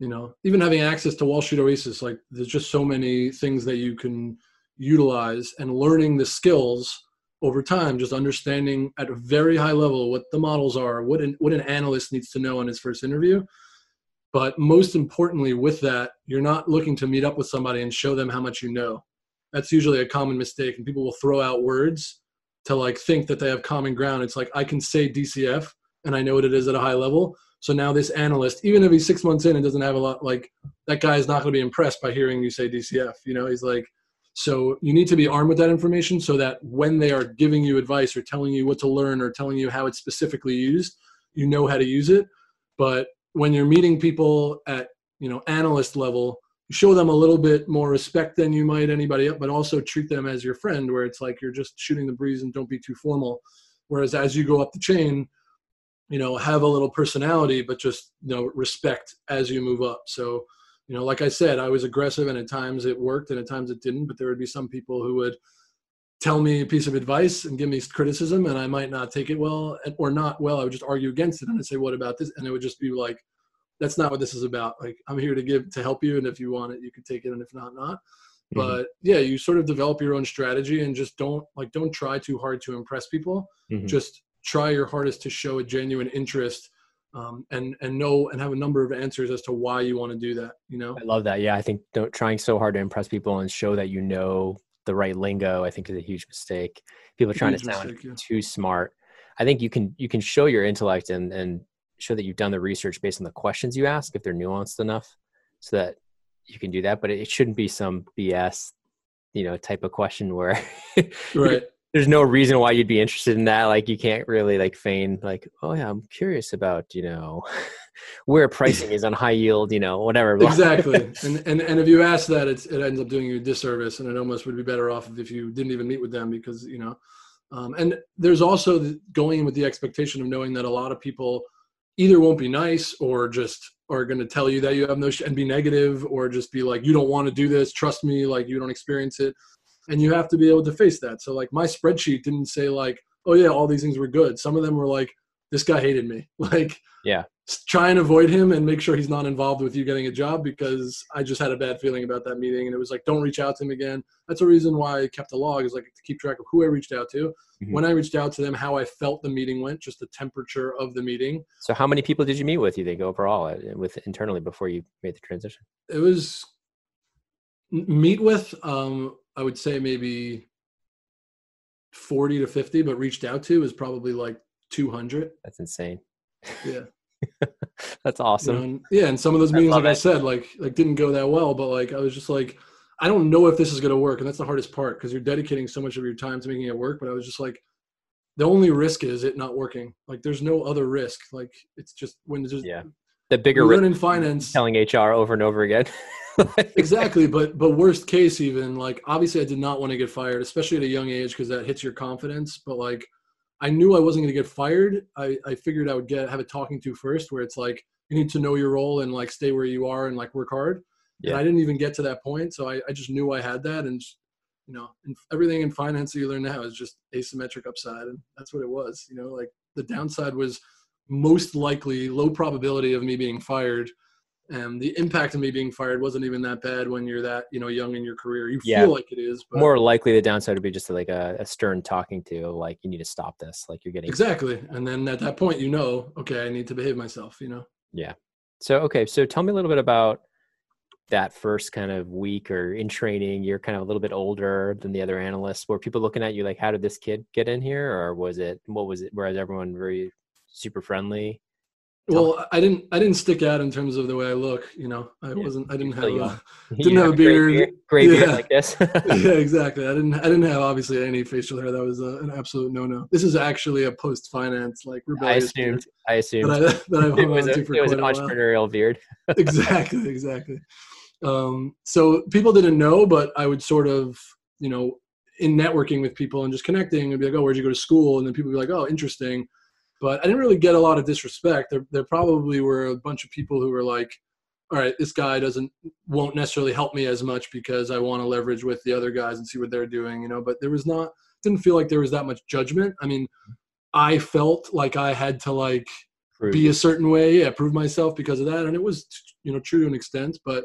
you know even having access to wall street oasis like there's just so many things that you can utilize and learning the skills over time just understanding at a very high level what the models are what an, what an analyst needs to know on his first interview. But most importantly with that you're not looking to meet up with somebody and show them how much you know. That's usually a common mistake and people will throw out words to like think that they have common ground. It's like i can say dcf and i know what it is at a high level so now this analyst, even if he's six months in and doesn't have a lot, like that guy is not going to be impressed by hearing you say DCF. You know, he's like, so you need to be armed with that information so that when they are giving you advice or telling you what to learn or telling you how it's specifically used, you know how to use it. But when you're meeting people at you know analyst level show them a little bit more respect than you might anybody else but also treat them as your friend where it's like you're just shooting the breeze and don't be too formal whereas as you go up the chain you know have a little personality but just you know respect as you move up. So you know like i said i was aggressive and at times it worked and at times it didn't but there would be some people who would tell me a piece of advice and give me criticism and i might not take it well or not well. I would just argue against it and i'd say what about this? And it would just be like that's not what this is about. Like i'm here to give to help you and if you want it you can take it and if not not. Mm-hmm. but yeah you sort of develop your own strategy and just don't like don't try too hard to impress people. Mm-hmm. just try your hardest to show a genuine interest um, and and know and have a number of answers as to why you want to do that you know? I love that yeah i think don't trying so hard to impress people and show that you know the right lingo i think is a huge mistake. People trying to sound mistake, yeah. too smart. I think you can you can show your intellect and and show that you've done the research based on the questions you ask if they're nuanced enough so that you can do that but it shouldn't be some bs you know type of question where right there's no reason why you'd be interested in that like you can't really like feign like oh yeah i'm curious about you know where pricing is on high yield you know whatever. Exactly. And, and and if you ask that it's, it ends up doing you a disservice and it almost would be better off if you didn't even meet with them because you know um, and there's also the, going in with the expectation of knowing that a lot of people either won't be nice or just are going to tell you that you have no sh- and be negative or just be like you don't want to do this. Trust me. Like you don't experience it and you have to be able to face that. So like my spreadsheet didn't say like oh yeah all these things were good. Some of them were like this guy hated me. Like yeah. try and avoid him and make sure he's not involved with you getting a job because i just had a bad feeling about that meeting and it was like don't reach out to him again. That's a reason why i kept a log is like to keep track of who i reached out to mm-hmm. when i reached out to them how i felt the meeting went just the temperature of the meeting. So how many people did you meet with you think overall uh, with internally before you made the transition? It was meet with um I would say maybe 40 to 50, but reached out to is probably like 200. That's insane. Yeah. That's awesome. You know, yeah. And some of those meetings, like it. I said, like, like didn't go that well, but like, I was just like, I don't know if this is going to work. And that's the hardest part because you're dedicating so much of your time to making it work. But I was just like, the only risk is it not working. Like there's no other risk. Like it's just when just, yeah. The bigger risk in finance, telling HR over and over again. exactly but but worst case even like obviously i did not want to get fired especially at a young age because that hits your confidence but like i knew i wasn't going to get fired i i figured i would get have a talking to first where it's like you need to know your role and like stay where you are and like work hard yeah. and i didn't even get to that point so i, I just knew i had that and you know everything in finance that you learn now is just asymmetric upside and that's what it was you know like the downside was most likely low probability of me being fired. And the impact of me being fired wasn't even that bad when you're that you know young in your career. You yeah. feel like it is but more likely the downside would be just like a, a, stern talking to like you need to stop this. Like you're getting exactly. And then at that point you know okay i need to behave myself you know? Yeah. So okay. So tell me a little bit about that first kind of week or in training. You're kind of a little bit older than the other analysts. Were people looking at you like how did this kid get in here? Or was it what was it whereas everyone very super friendly well, I didn't. I didn't stick out in terms of the way I look. You know, I yeah. wasn't. I didn't have. A, didn't have, have a beard. Gray beard, yeah. like this. yeah, exactly. I didn't. I didn't have obviously any facial hair. That was a, an absolute no-no. This is actually a post-finance like rebellious. I assumed. Beard I assumed. That, I, that I've it was, a, it was an entrepreneurial beard. exactly. Exactly. Um, so people didn't know, but I would sort of, you know, in networking with people and just connecting, and be like, "Oh, where'd you go to school?" And then people would be like, "Oh, interesting." But I didn't really get a lot of disrespect. There, there probably were a bunch of people who were like, all right, this guy doesn't won't necessarily help me as much because I want to leverage with the other guys and see what they're doing, you know. But there was not didn't feel like there was that much judgment. I mean, I felt like I had to like prove. be a certain way, yeah, prove myself because of that, and it was you know true to an extent. But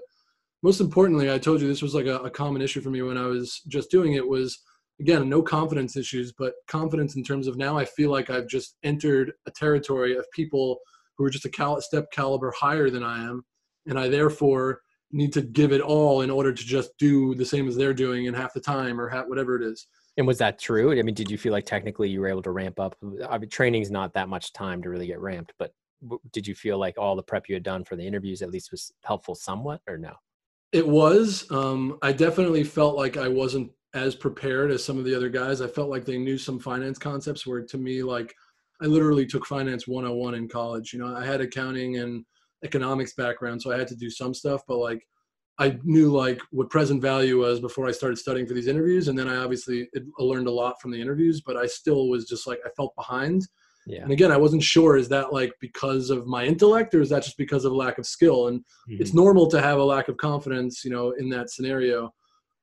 most importantly, I told you this was like a, a common issue for me when I was just doing it was again, no confidence issues, but confidence in terms of now I feel like I've just entered a territory of people who are just a cal- step caliber higher than I am. And I therefore need to give it all in order to just do the same as they're doing in half the time or half, whatever it is. And was that true? I mean, did you feel like technically you were able to ramp up? I mean, training's not that much time to really get ramped, but did you feel like all the prep you had done for the interviews at least was helpful somewhat or no? It was. Um, I definitely felt like I wasn't as prepared as some of the other guys. I felt like they knew some finance concepts where to me, like I literally took finance 101 in college. You know, I had accounting and economics background, so I had to do some stuff, but like I knew like what present value was before I started studying for these interviews, and then I obviously it, I learned a lot from the interviews, but I still was just like I felt behind. Yeah. And again, I wasn't sure is that like because of my intellect or is that just because of lack of skill? And Mhm. it's normal to have a lack of confidence, you know, in that scenario.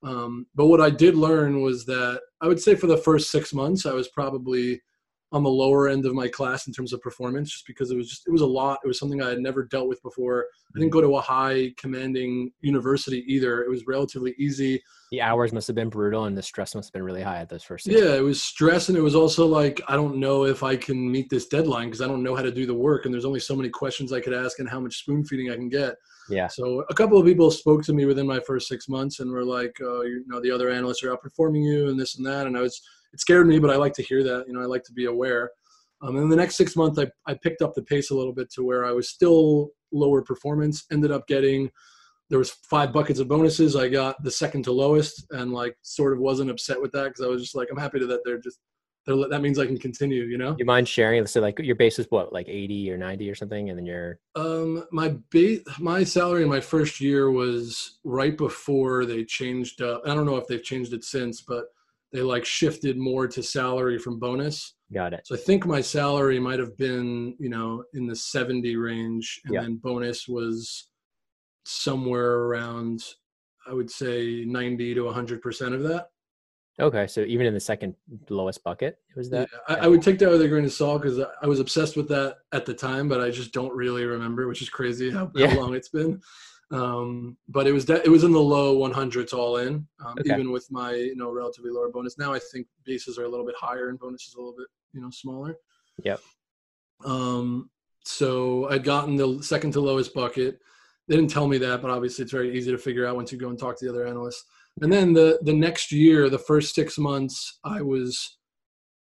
Um, but what I did learn was that I would say for the first six months, I was probably on the lower end of my class in terms of performance, just because it was just it was a lot. It was something I had never dealt with before. I didn't go to a high commanding university either. It was relatively easy. the hours must have been brutal, and the stress must have been really high at those first. Six Yeah, it was stress, and it was also like I don't know if I can meet this deadline because I don't know how to do the work, and there's only so many questions I could ask and how much spoon feeding I can get. Yeah. So a couple of people spoke to me within my first six months and were like, uh, you know, the other analysts are outperforming you and this and that. And I was, it scared me, but I like to hear that. You know, I like to be aware. Um, and the next six months, I, I picked up the pace a little bit to where I was still lower performance. Ended up getting, there was five buckets of bonuses. I got the second to lowest, and like sort of wasn't upset with that because I was just like, I'm happy to that they're just, that means I can continue. You know. You mind sharing? So, like, your base is what, like eighty or ninety or something, and then your Um, my base, my salary in my first year was right before they changed. Uh, I don't know if they've changed it since, but they like shifted more to salary from bonus. got it. So I think my salary might have been, you know, in the seventy range, and then bonus was somewhere around, I would say, ninety to hundred percent of that. Okay, so even in the second lowest bucket, it was that. Yeah, I, I would take that with a grain of salt because I was obsessed with that at the time, but I just don't really remember, which is crazy how, Yeah. how long it's been. Um, but it was de- it was in the low 100s all in, um, Okay. even with my you know relatively lower bonus. Now I think bases are a little bit higher and bonuses a little bit you know smaller. Yep. Um, so I'd gotten the second to lowest bucket. They didn't tell me that, but obviously it's very easy to figure out once you go and talk to the other analysts. And then the the next year, the first six months, I was,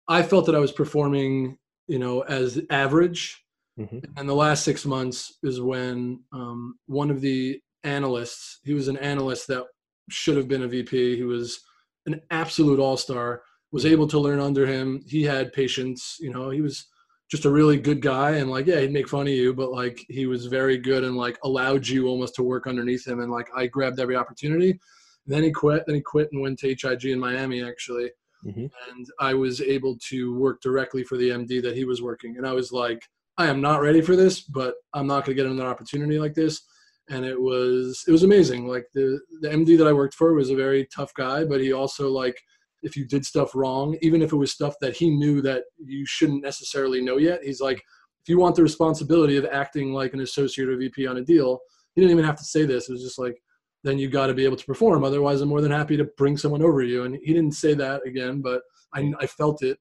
I felt that I was performing, you know, as average. Mhm. And the last six months is when um, one of the analysts, he was an analyst that should have been a VP. He was an absolute all star. Was able to learn under him. He had patience. You know, he was just a really good guy. And like, yeah, he'd make fun of you, but like, he was very good and like allowed you almost to work underneath him. And like, I grabbed every opportunity. Then he quit. Then he quit and went to HIG in Miami actually Mhm. and I was able to work directly for the MD that he was working. And I was like, I am not ready for this, but I'm not going to get another opportunity like this. And it was it was amazing. Like the the MD that I worked for was a very tough guy, but he also like if you did stuff wrong, even if it was stuff that he knew that you shouldn't necessarily know yet, he's like, if you want the responsibility of acting like an associate or VP on a deal, he didn't even have to say this. It was just like, then you got to be able to perform. Otherwise, I'm more than happy to bring someone over you. And he didn't say that again, but I, I felt it.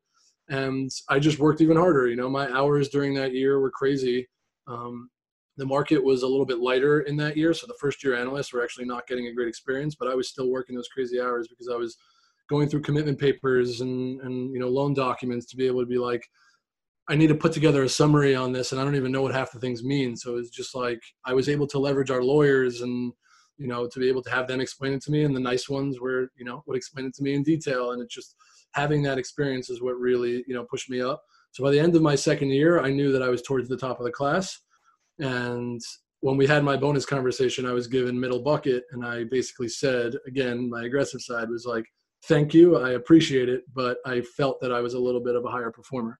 And I just worked even harder. You know, my hours during that year were crazy. Um, the market was a little bit lighter in that year. So the first year analysts were actually not getting a great experience, but I was still working those crazy hours because I was going through commitment papers and, and, you know, loan documents to be able to be like, I need to put together a summary on this and I don't even know what half the things mean. So it's just like I was able to leverage our lawyers and you know to be able to have them explain it to me and the nice ones were you know would explain it to me in detail and it just having that experience is what really you know pushed me up. So by the end of my second year, I knew that I was towards the top of the class. And when we had my bonus conversation, I was given middle bucket and I basically said again, my aggressive side was like, "Thank you, I appreciate it, but I felt that I was a little bit of a higher performer."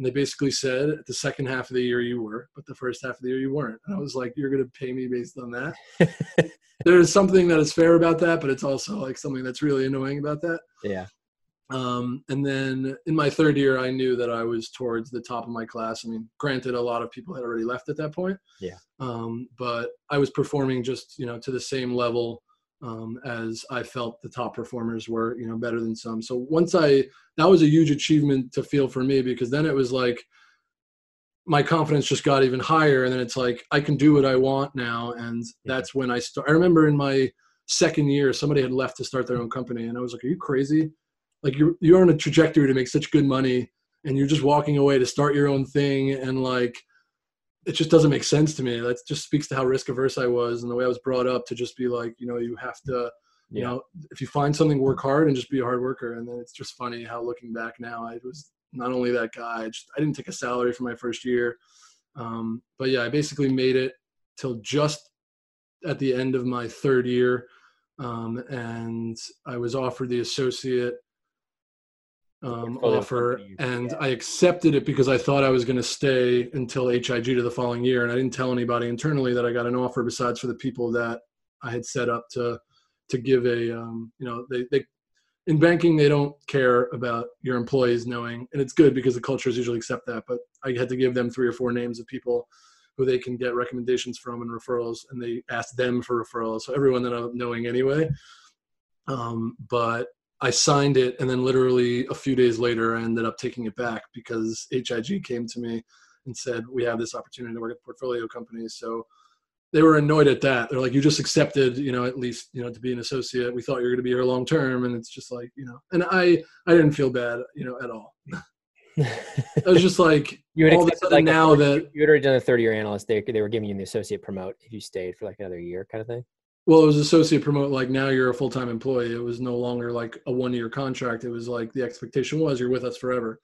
And they basically said, at the second half of the year you were, but the first half of the year you weren't. And I was like, you're going to pay me based on that. There's something that is fair about that, but it's also like something that's really annoying about that. Yeah. Um, and then in my third year, I knew that I was towards the top of my class. I mean, granted, a lot of people had already left at that point. Yeah. Um, but I was performing just, you know, to the same level um, as I felt the top performers were, you know, better than some. So once I, that was a huge achievement to feel for me because then it was like my confidence just got even higher. And then it's like, I can do what I want now. And that's when I start. I remember in my second year, somebody had left to start their own company. And I was like, are you crazy? Like you're, you're on a trajectory to make such good money and you're just walking away to start your own thing. And like, it just doesn't make sense to me. That just speaks to how risk averse I was and the way I was brought up to just be like, you know, you have to, you Yeah. know, if you find something, work hard and just be a hard worker. And then it's just funny how looking back now, I was not only that guy, I just I didn't take a salary for my first year, um, but yeah, I basically made it till just at the end of my third year. Um, and I was offered the associate um, offer, and I accepted it because I thought I was going to stay until HIG to the following year, and I didn't tell anybody internally that I got an offer besides for the people that I had set up to to give a um, you know they they in banking they don't care about your employees knowing, and it's good because the cultures usually accept that. But I had to give them three or four names of people who they can get recommendations from and referrals, and they asked them for referrals. So everyone that I'm knowing anyway. Um, but I signed it, and then literally a few days later, I ended up taking it back because HIG came to me and said, "We have this opportunity to work at portfolio companies." So they were annoyed at that. They're like, "You just accepted, you know, at least you know to be an associate. We thought you were going to be here long term." And it's just like, you know, and I I didn't feel bad, you know, at all. I was just like, you all of a sudden like now that you had already done a third year analyst, they they were giving you the associate promote if you stayed for like another year, kind of thing. Well, it was associate promote. Like now you're a full time employee. It was no longer like a one year contract. It was like the expectation was you're with us forever.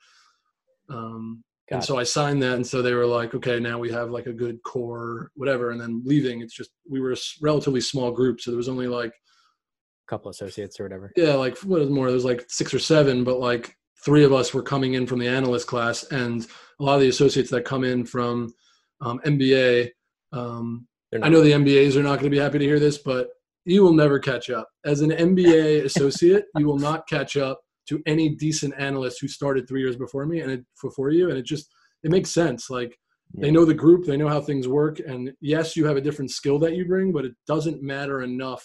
Um, and so I signed that, and so they were like, okay, now we have like a good core, whatever. And then leaving, it's just we were a relatively small group, so there was only like a couple associates or whatever. Yeah, like what is more? There's like six or seven, but like three of us were coming in from the analyst class, and a lot of the associates that come in from um, MBA um, I know the MBAs are not going to be happy to hear this, but you will never catch up. As an MBA associate, you will not catch up to any decent analyst who started three years before me and it, before you. And it just it makes sense. Like yeah. they know the group, they know how things work, and yes, you have a different skill that you bring, but it doesn't matter enough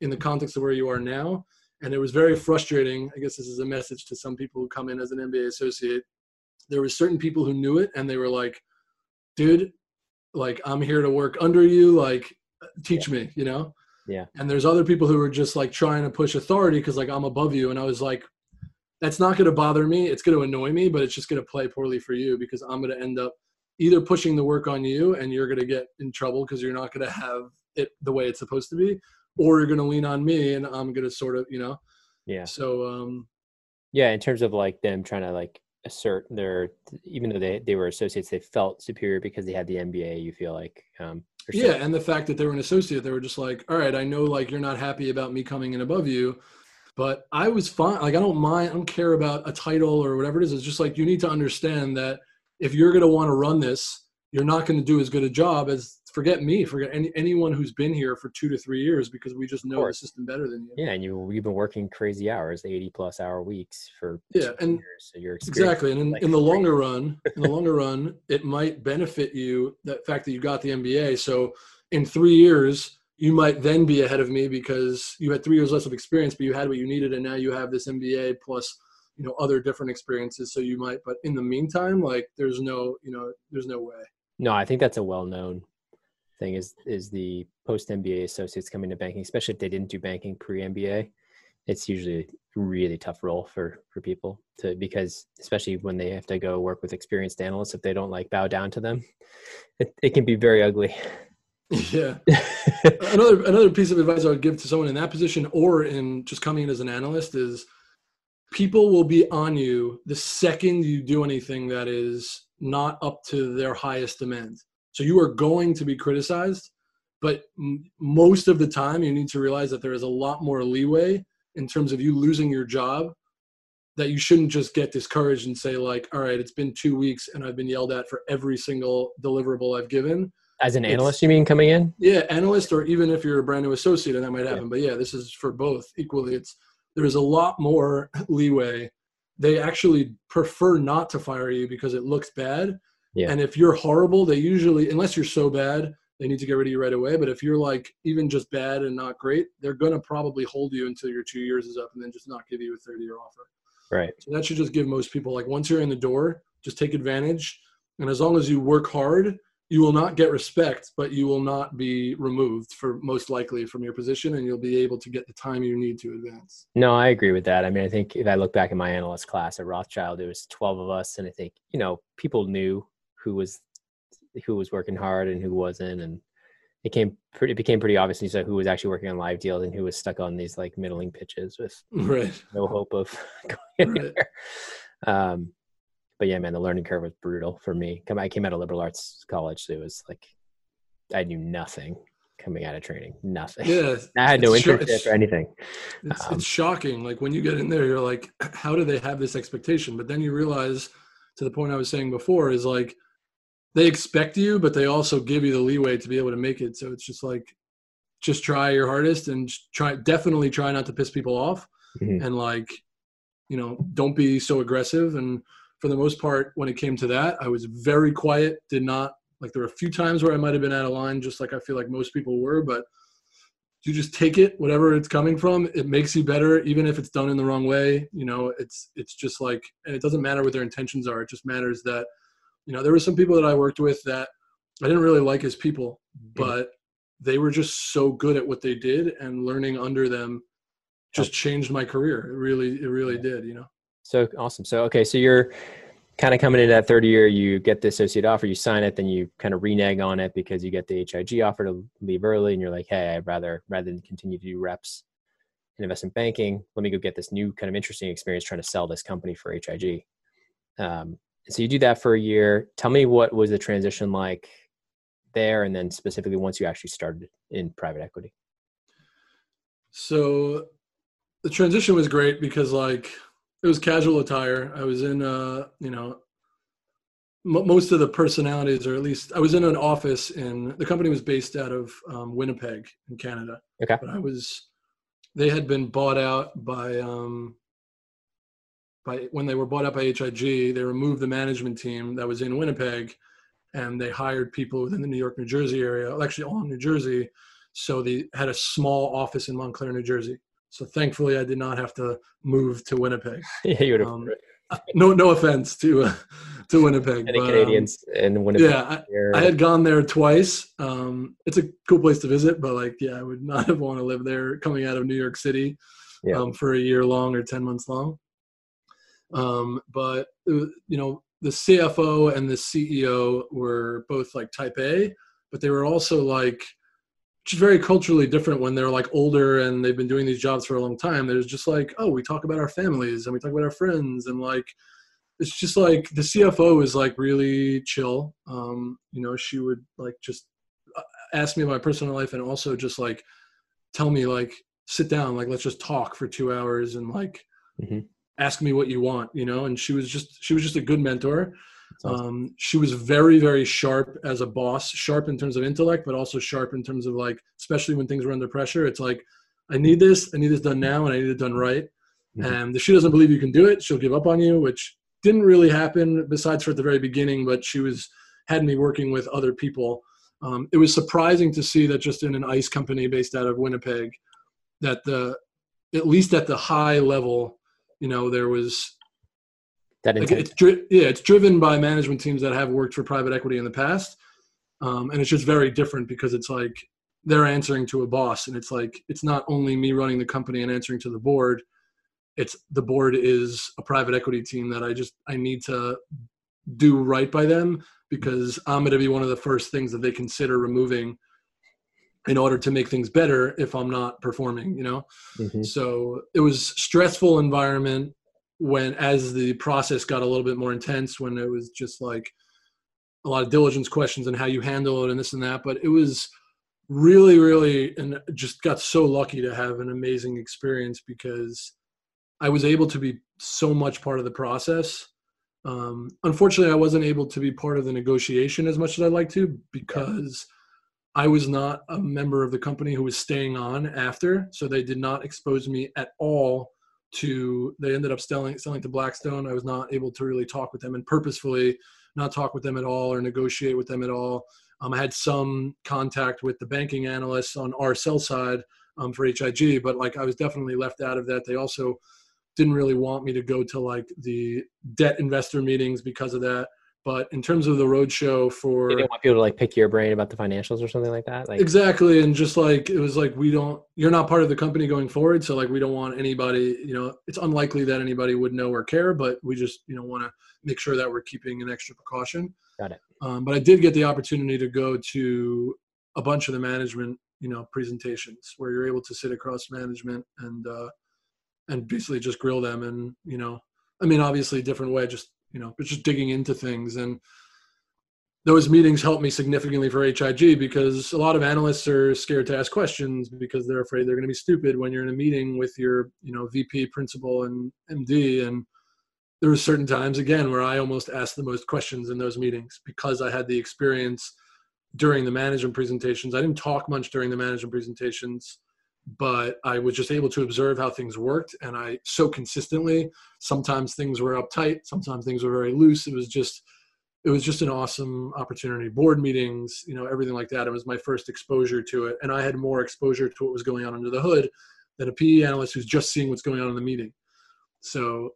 in the context of where you are now. And it was very frustrating. I guess this is a message to some people who come in as an MBA associate. There were certain people who knew it, and they were like, "Dude, like i'm here to work under you like teach yeah. me you know? Yeah. And there's other people who are just like trying to push authority because like i'm above you and i was like that's not going to bother me. It's going to annoy me but it's just going to play poorly for you because i'm going to end up either pushing the work on you and you're going to get in trouble because you're not going to have it the way it's supposed to be or you're going to lean on me and i'm going to sort of you know? Yeah. So um yeah in terms of like them trying to like assert their even though they, they were associates they felt superior because they had the mba you feel like um yeah and the fact that they were an associate they were just like all right i know like you're not happy about me coming in above you but i was fine like i don't mind i don't care about a title or whatever it is it's just like you need to understand that if you're going to want to run this you're not going to do as good a job as forget me, forget any, anyone who's been here for two to three years because we just know the system better than you. Yeah, and you you've been working crazy hours, eighty plus hour weeks for yeah, and years, so you're exactly. And in, like in the longer run, in the longer run, it might benefit you that fact that you got the MBA. So in three years, you might then be ahead of me because you had three years less of experience, but you had what you needed, and now you have this MBA plus you know other different experiences. So you might, but in the meantime, like there's no you know there's no way. No, I think that's a well known thing is is the post MBA associates coming to banking, especially if they didn't do banking pre MBA. It's usually a really tough role for for people to because especially when they have to go work with experienced analysts if they don't like bow down to them, it, it can be very ugly. Yeah. another another piece of advice I would give to someone in that position or in just coming in as an analyst is people will be on you the second you do anything that is not up to their highest demand. So you are going to be criticized, but m- most of the time you need to realize that there is a lot more leeway in terms of you losing your job that you shouldn't just get discouraged and say like all right it's been two weeks and i've been yelled at for every single deliverable i've given. As an analyst you mean coming in? Yeah analyst or even if you're a brand new associate and that might happen yeah. but yeah this is for both equally it's there's a lot more leeway. They actually prefer not to fire you because it looks bad yeah. And if you're horrible, they usually, unless you're so bad, they need to get rid of you right away. But if you're like even just bad and not great, they're going to probably hold you until your two years is up and then just not give you a 30 year offer. Right. So that should just give most people like once you're in the door, just take advantage. And as long as you work hard, you will not get respect, but you will not be removed for most likely from your position and you'll be able to get the time you need to advance. No, I agree with that. I mean, I think if I look back in my analyst class at Rothschild, there was 12 of us. And I think, you know, people knew who was who was working hard and who wasn't and it came pretty it became pretty obvious so who was actually working on live deals and who was stuck on these like middling pitches with right. no hope of going right. um but yeah man the learning curve was brutal for me Come i came out of liberal arts college so it was like I knew nothing coming out of training. Nothing. Yeah, I had no internship or anything. It's, Um, it's shocking. Like when you get in there, you're like, how do they have this expectation? But then you realize, to the point I was saying before, is like they expect you, but they also give you the leeway to be able to make it. So it's just like, just try your hardest and try. Definitely try not to piss people off, Mhm. and like, you know, don't be so aggressive. And for the most part, when it came to that, I was very quiet. Did not like. There were a few times where I might have been out of line, just like I feel like most people were, but you just take it whatever it's coming from it makes you better even if it's done in the wrong way you know it's it's just like and it doesn't matter what their intentions are it just matters that you know there were some people that i worked with that i didn't really like as people but they were just so good at what they did and learning under them just changed my career it really it really did you know So awesome. So okay, so you're kind of coming into that third year. You get the associate offer, you sign it, then you kind of renege on it because you get the HIG offer to leave early, and you're like, hey, I'd rather rather than continue to do reps in investment banking, let me go get this new kind of interesting experience trying to sell this company for HIG. Um, so you do that for a year. Tell me what was the transition like there, and then specifically once you actually started in private equity. So the transition was great because like it was casual attire. I was in uh, you know, m- most of the personalities, or at least I was in an office in the company was based out of um, Winnipeg in Canada. Okay. But I was, they had been bought out by um, by when they were bought up by HIG. They removed the management team that was in Winnipeg, and they hired people within the New York, New Jersey area. Actually, all in New Jersey. So they had a small office in Montclair, New Jersey. So thankfully, I did not have to move to Winnipeg. yeah, you would have Um, No, no offense to uh, to Winnipeg. any but, um, Canadians in Winnipeg. yeah, I. I had gone there twice. Um, it's a cool place to visit, but like, yeah, I would not have want to live there coming out of New York City Yeah. um, for a year long or ten months long. Um, but you know, the CFO and the CEO were both like Type A, but they were also like just very culturally different when they're like older and they've been doing these jobs for a long time. There's just like, oh, we talk about our families and we talk about our friends and like it's just like the CFO is like really chill. Um, you know, she would like just uh, ask me about my personal life and also just like tell me like sit down, like let's just talk for two hours and like Mhm. Ask me what you want, you know. And she was just she was just a good mentor. Awesome. Um, she was very very sharp as a boss, sharp in terms of intellect, but also sharp in terms of like especially when things were under pressure. It's like I need this, I need this done now, and I need it done right. Mhm. And if she doesn't believe you can do it, she'll give up on you, which didn't really happen besides for at the very beginning, but she was had me working with other people. Um, it was surprising to see that just in an ice company based out of Winnipeg, that the at least at the high level, you know, there was that like it's dri- yeah, it's driven by management teams that have worked for private equity in the past, um, and it's just very different because it's like they're answering to a boss, and it's like it's not only me running the company and answering to the board. It's the board is a private equity team that I just I need to do right by them because I'm going to be one of the first things that they consider removing in order to make things better if I'm not performing, you know? Mhm. So it was stressful environment when as the process got a little bit more intense when it was just like a lot of diligence questions and how you handle it and this and that. But it was really, really and just got so lucky to have an amazing experience because I was able to be so much part of the process. Um, unfortunately, I wasn't able to be part of the negotiation as much as I'd like to because I was not a member of the company who was staying on after, so they did not expose me at all to. They ended up selling selling to Blackstone. I was not able to really talk with them and purposefully not talk with them at all or negotiate with them at all. Um, I had some contact with the banking analysts on our sell side um, for HIG, but like I was definitely left out of that. They also didn't really want me to go to like the debt investor meetings because of that. But in terms of the roadshow for They didn't want people to like pick your brain about the financials or something like that. Like, exactly and just like it was like we don't you're not part of the company going forward so like we don't want anybody you know it's unlikely that anybody would know or care but we just you know want to make sure that we're keeping an extra precaution Got it. um, but i did get the opportunity to go to a bunch of the management you know presentations where you're able to sit across management and uh and basically just grill them and you know i mean obviously different way just you know but just digging into things and those meetings helped me significantly for HIG because a lot of analysts are scared to ask questions because they're afraid they're going to be stupid when you're in a meeting with your, you know, VP, principal, and MD. And there were certain times again where I almost asked the most questions in those meetings because I had the experience during the management presentations. I didn't talk much during the management presentations, but I was just able to observe how things worked, and I so consistently. Sometimes things were uptight, sometimes things were very loose. It was just it was just an awesome opportunity board meetings you know everything like that it was my first exposure to it and i had more exposure to what was going on under the hood than a pe analyst who's just seeing what's going on in the meeting so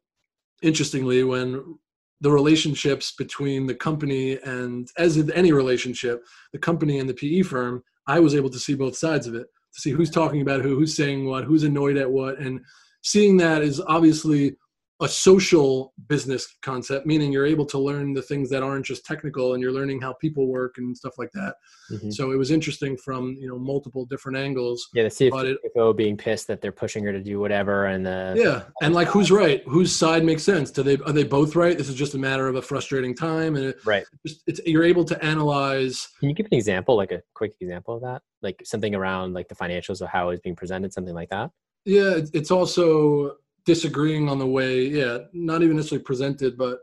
interestingly when the relationships between the company and as in any relationship the company and the pe firm i was able to see both sides of it to see who's talking about who who's saying what who's annoyed at what. And seeing that is obviously a social business concept, meaning you're able to learn the things that aren't just technical, and you're learning how people work and stuff like that. Mm-hmm. So it was interesting from you know multiple different angles. Yeah, the CFO it, being pissed that they're pushing her to do whatever, and the yeah, and like who's right, whose side makes sense? Do they are they both right? This is just a matter of a frustrating time, and it, right, just, it's you're able to analyze. Can you give an example, like a quick example of that, like something around like the financials of how it's being presented, something like that? Yeah, it's also disagreeing on the way yeah not even necessarily presented but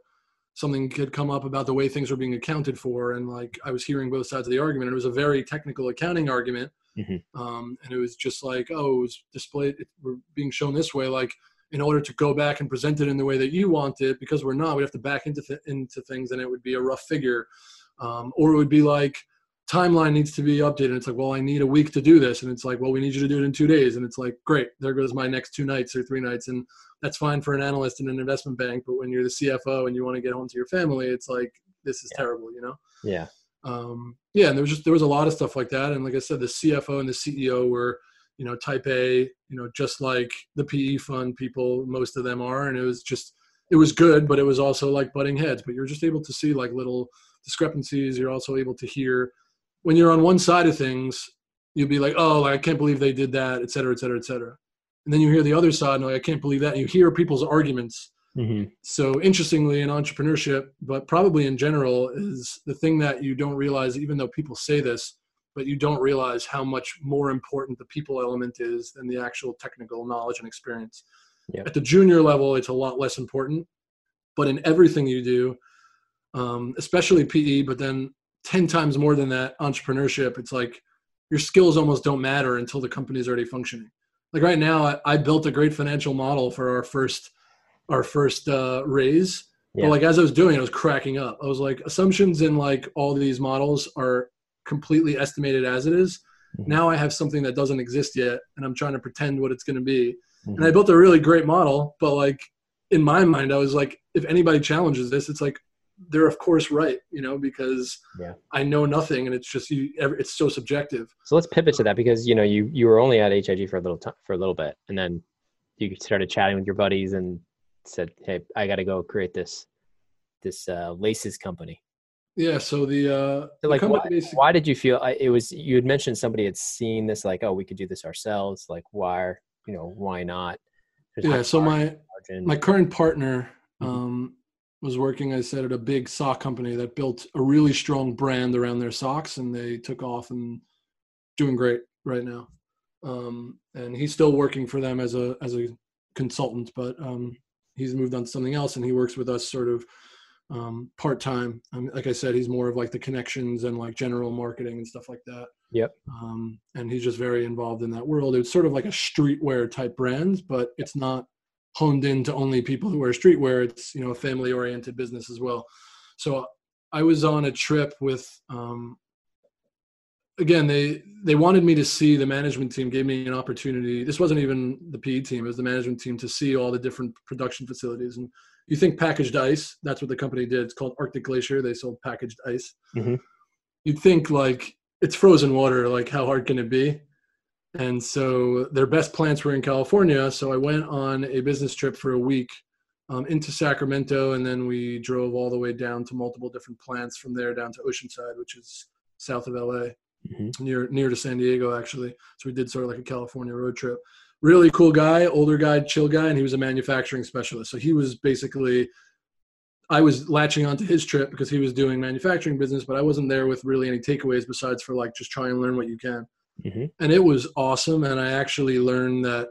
something could come up about the way things were being accounted for. And like i was hearing both sides of the argument. It was a very technical accounting argument. Mm-hmm. um, and it was just like oh it was displayed we're being shown this way like in order to go back and present it in the way that you want it because we're not we have to back into th- into things and it would be a rough figure. Um, or it would be like timeline needs to be updated. It's like, well, I need a week to do this. And it's like, well, we need you to do it in two days. And it's like, great, there goes my next two nights or three nights. And that's fine for an analyst in an investment bank. But when you're the CFO and you want to get home to your family, it's like, this is yeah. terrible, you know? Yeah. Um, yeah. And there was just, there was a lot of stuff like that. And like I said, the CFO and the CEO were, you know, type A, you know, just like the PE fund people, most of them are. And it was just, it was good, but it was also like butting heads. But you're just able to see like little discrepancies. You're also able to hear, when you're on one side of things, you'll be like, oh, I can't believe they did that, et cetera, et cetera, et cetera. And then you hear the other side, and like, I can't believe that. And you hear people's arguments. Mm-hmm. So interestingly, in entrepreneurship, but probably in general, is the thing that you don't realize, even though people say this, but you don't realize how much more important the people element is than the actual technical knowledge and experience. At the junior level, it's a lot less important, but in everything you do, um, especially PE, but then 10 times more than that entrepreneurship it's like your skills almost don't matter until the company is already functioning like right now I, I, built a great financial model for our first our first uh, raise yeah. but like as i was doing it i was cracking up i was like assumptions in like all these models are completely estimated as it is. Mm-hmm. now i have something that doesn't exist yet and i'm trying to pretend what it's going to be mm-hmm. and i built a really great model but like in my mind i was like if anybody challenges this it's like they're of course right you know because yeah. i know nothing and it's just you it's so subjective so let's pivot to that because you know you you were only at HIG for a little time for a little bit and then you started chatting with your buddies and said hey i got to go create this this uh, laces company yeah so the uh so like why, why, did you feel it was you had mentioned somebody had seen this like oh we could do this ourselves like why you know why not There's yeah so my margin. my current partner mm-hmm. um was working, I said, at a big sock company that built a really strong brand around their socks, and they took off and doing great right now. Um, and he's still working for them as a as a consultant, but um, he's moved on to something else, and he works with us sort of um, part time. Um, like I said, he's more of like the connections and like general marketing and stuff like that. Yep. Um, and he's just very involved in that world. It's sort of like a streetwear type brand, but it's not honed in to only people who wear streetwear. It's you know a family oriented business as well. So I was on a trip with um, again they they wanted me to see the management team gave me an opportunity this wasn't even the pe team it was the management team to see all the different production facilities and you think packaged ice that's what the company did it's called arctic glacier they sold packaged ice mm-hmm. you'd think like it's frozen water like how hard can it be and so their best plants were in California. So I went on a business trip for a week um, into Sacramento, and then we drove all the way down to multiple different plants from there down to Oceanside, which is south of LA, mm-hmm. near near to San Diego actually. So we did sort of like a California road trip. Really cool guy, older guy, chill guy, and he was a manufacturing specialist. So he was basically I was latching onto his trip because he was doing manufacturing business, but I wasn't there with really any takeaways besides for like just try and learn what you can. Mm-hmm. And it was awesome. And I actually learned that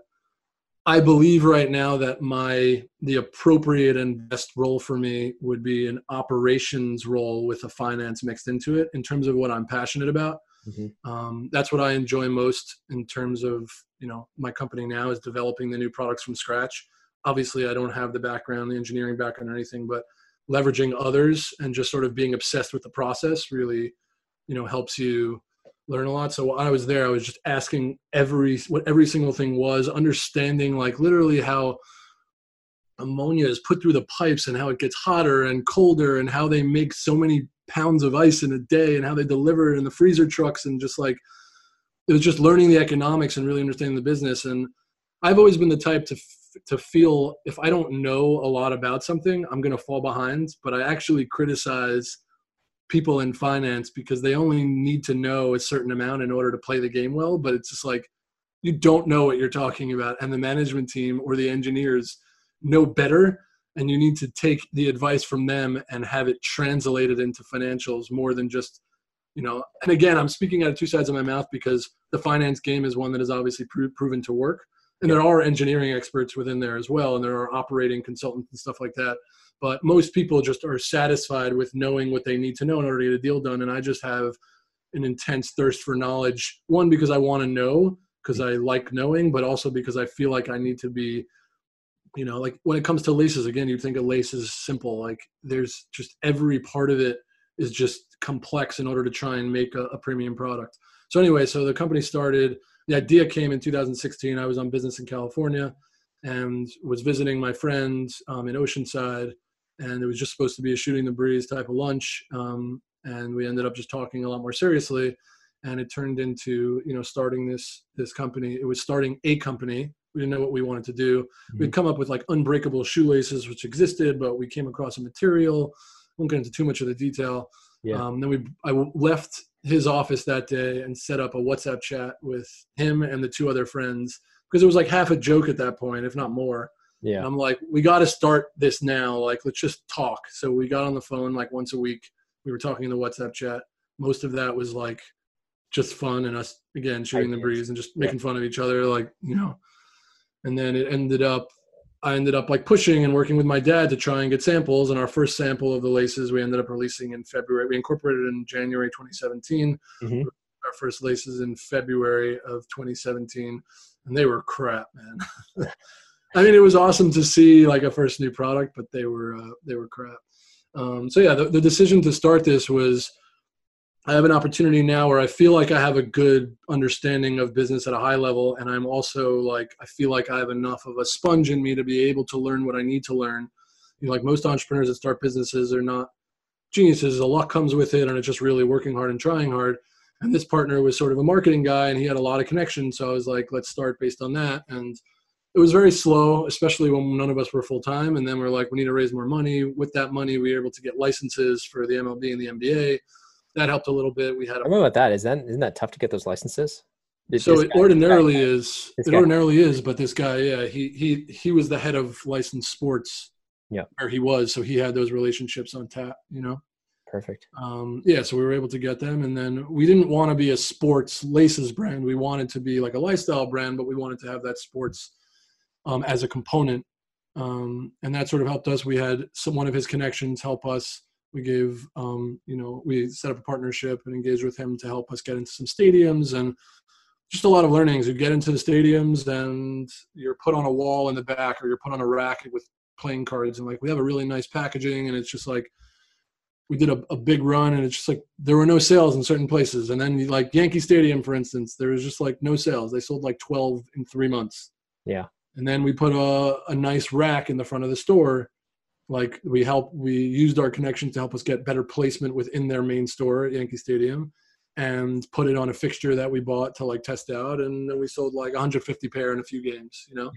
I believe right now that my the appropriate and best role for me would be an operations role with a finance mixed into it in terms of what I'm passionate about. Mm-hmm. Um, that's what I enjoy most in terms of you know my company now is developing the new products from scratch. Obviously, I don't have the background, the engineering background, or anything, but leveraging others and just sort of being obsessed with the process really, you know, helps you learn a lot. So while I was there, I was just asking every what every single thing was, understanding like literally how ammonia is put through the pipes and how it gets hotter and colder and how they make so many pounds of ice in a day and how they deliver it in the freezer trucks and just like it was just learning the economics and really understanding the business and I've always been the type to to feel if I don't know a lot about something, I'm going to fall behind, but I actually criticize people in finance because they only need to know a certain amount in order to play the game well. But it's just like you don't know what you're talking about, and the management team or the engineers know better. And you need to take the advice from them and have it translated into financials more than just, you know. And again, I'm speaking out of two sides of my mouth because the finance game is one that has obviously pro- proven to work. And there are engineering experts within there as well, and there are operating consultants and stuff like that but most people just are satisfied with knowing what they need to know in order to get a deal done. And i just have an intense thirst for knowledge. One because i want to know because i like knowing but also because i feel like i need to be you know like when it comes to laces again you think of is simple like there's just every part of it is just complex in order to try and make a, a premium product. So anyway so the company started the idea came in 2016 i was on business in california and was visiting my friends um, in oceanside and it was just supposed to be a shooting the breeze type of lunch um, and we ended up just talking a lot more seriously and it turned into you know starting this this company. It was starting a company. We didn't know what we wanted to do. Mm-hmm. we'd come up with like unbreakable shoelaces which existed but we came across a material. Won't get into too much of the detail. Yeah. Um, then we i left his office that day and set up a whatsapp chat with him and the two other friends because it was like half a joke at that point if not more yeah. And I'm like, we got to start this now. Like, let's just talk. So we got on the phone like once a week. We were talking in the WhatsApp chat. Most of that was like just fun and us again shooting the breeze and just making yeah. fun of each other, like you know. And then it ended up, I ended up like pushing and working with my dad to try and get samples. And our first sample of the laces we ended up releasing in February. We incorporated in January 2017. Mm-hmm. Our first laces in February of 2017, and they were crap, man. I mean, it was awesome to see like a first new product, but they were uh, they were crap. Um, so yeah, the, the decision to start this was I have an opportunity now where I feel like I have a good understanding of business at a high level, and I'm also like I feel like I have enough of a sponge in me to be able to learn what I need to learn. You know, like most entrepreneurs that start businesses are not geniuses. A lot comes with it, and it's just really working hard and trying hard. And this partner was sort of a marketing guy, and he had a lot of connections. So I was like, let's start based on that. And it was very slow, especially when none of us were full time. And then we are like, we need to raise more money. With that money, we were able to get licenses for the MLB and the NBA. That helped a little bit. We had. A, I remember about that. Is that isn't that tough to get those licenses? So it guy, ordinarily is. It guy. ordinarily is, but this guy, yeah, he he he was the head of licensed sports. Yeah. Where he was, so he had those relationships on tap. You know. Perfect. Um, yeah, so we were able to get them, and then we didn't want to be a sports laces brand. We wanted to be like a lifestyle brand, but we wanted to have that sports um, as a component. Um, and that sort of helped us. We had some, one of his connections help us. We gave, um, you know, we set up a partnership and engaged with him to help us get into some stadiums and just a lot of learnings. You get into the stadiums and you're put on a wall in the back or you're put on a rack with playing cards and like we have a really nice packaging and it's just like we did a, a, big run and it's just like there were no sales in certain places and then like yankee stadium for instance there was just like no sales they sold like 12 in three months yeah and then we put a, a nice rack in the front of the store. Like we help we used our connection to help us get better placement within their main store at yankee stadium and put it on a fixture that we bought to like test out. And then we sold like 150 pair in a few games you know?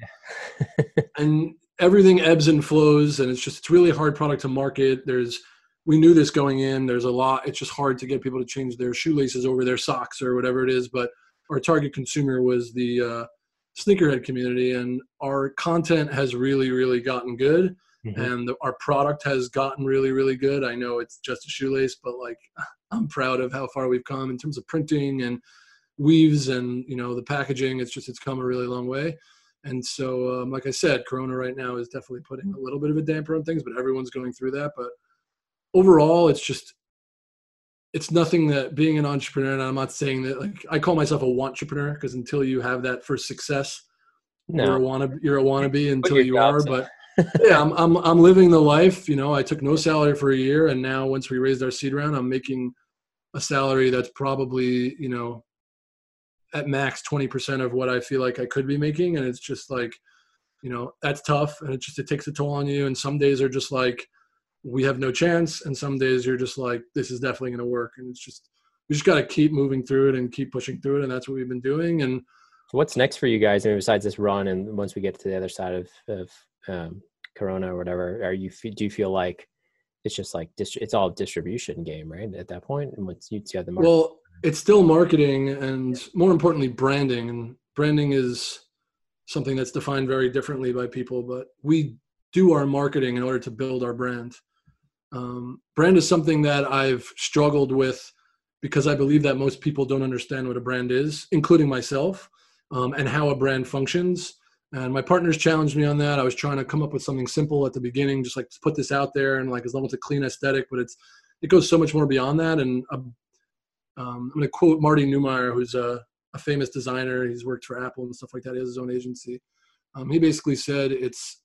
Yeah. and everything ebbs and flows and it's just it's really hard product to market. There's we knew this going in. There's a lot it's just hard to get people to change their shoelaces over their socks or whatever it is but our target consumer was the uh, sneakerhead community and our content has really really gotten good mm-hmm. and the, our product has gotten really really good. I know it's just a shoelace but like i'm proud of how far we've come in terms of printing and weaves and you know the packaging. It's just it's come a really long way. And so um, like i said corona right now is definitely putting a little bit of a damper on things but everyone's going through that. But overall it's just it's nothing that being an entrepreneur and i'm not saying that like i call myself a want entrepreneur because until you have that first success no. you're a wannabe you're a wannabe until you are but yeah I'm, I'm i'm living the life you know i took no salary for a year and now once we raised our seed round i'm making a salary that's probably you know at max 20% of what I feel like I could be making. And it's just like, you know, that's tough. And it just, it takes a toll on you. And some days are just like, we have no chance. And some days you're just like, this is definitely going to work. And it's just, we just got to keep moving through it and keep pushing through it. And that's what we've been doing. And what's next for you guys? I mean, besides this run, and once we get to the other side of, of um, Corona or whatever, are you, do you feel like it's just like, it's all distribution game, right? At that point, and once you have the market. Well, it's still marketing and more importantly branding and branding is something that's defined very differently by people but we do our marketing in order to build our brand um, brand is something that i've struggled with because i believe that most people don't understand what a brand is including myself um, and how a brand functions and my partners challenged me on that i was trying to come up with something simple at the beginning just like put this out there and like as long as it's a clean aesthetic but it's it goes so much more beyond that and a um, I'm going to quote Marty Neumeier, who's a, a, famous designer. He's worked for Apple and stuff like that. He has his own agency. Um, he basically said it's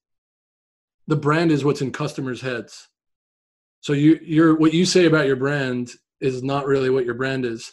the brand is what's in customers' heads. So you, you're what you say about your brand is not really what your brand is.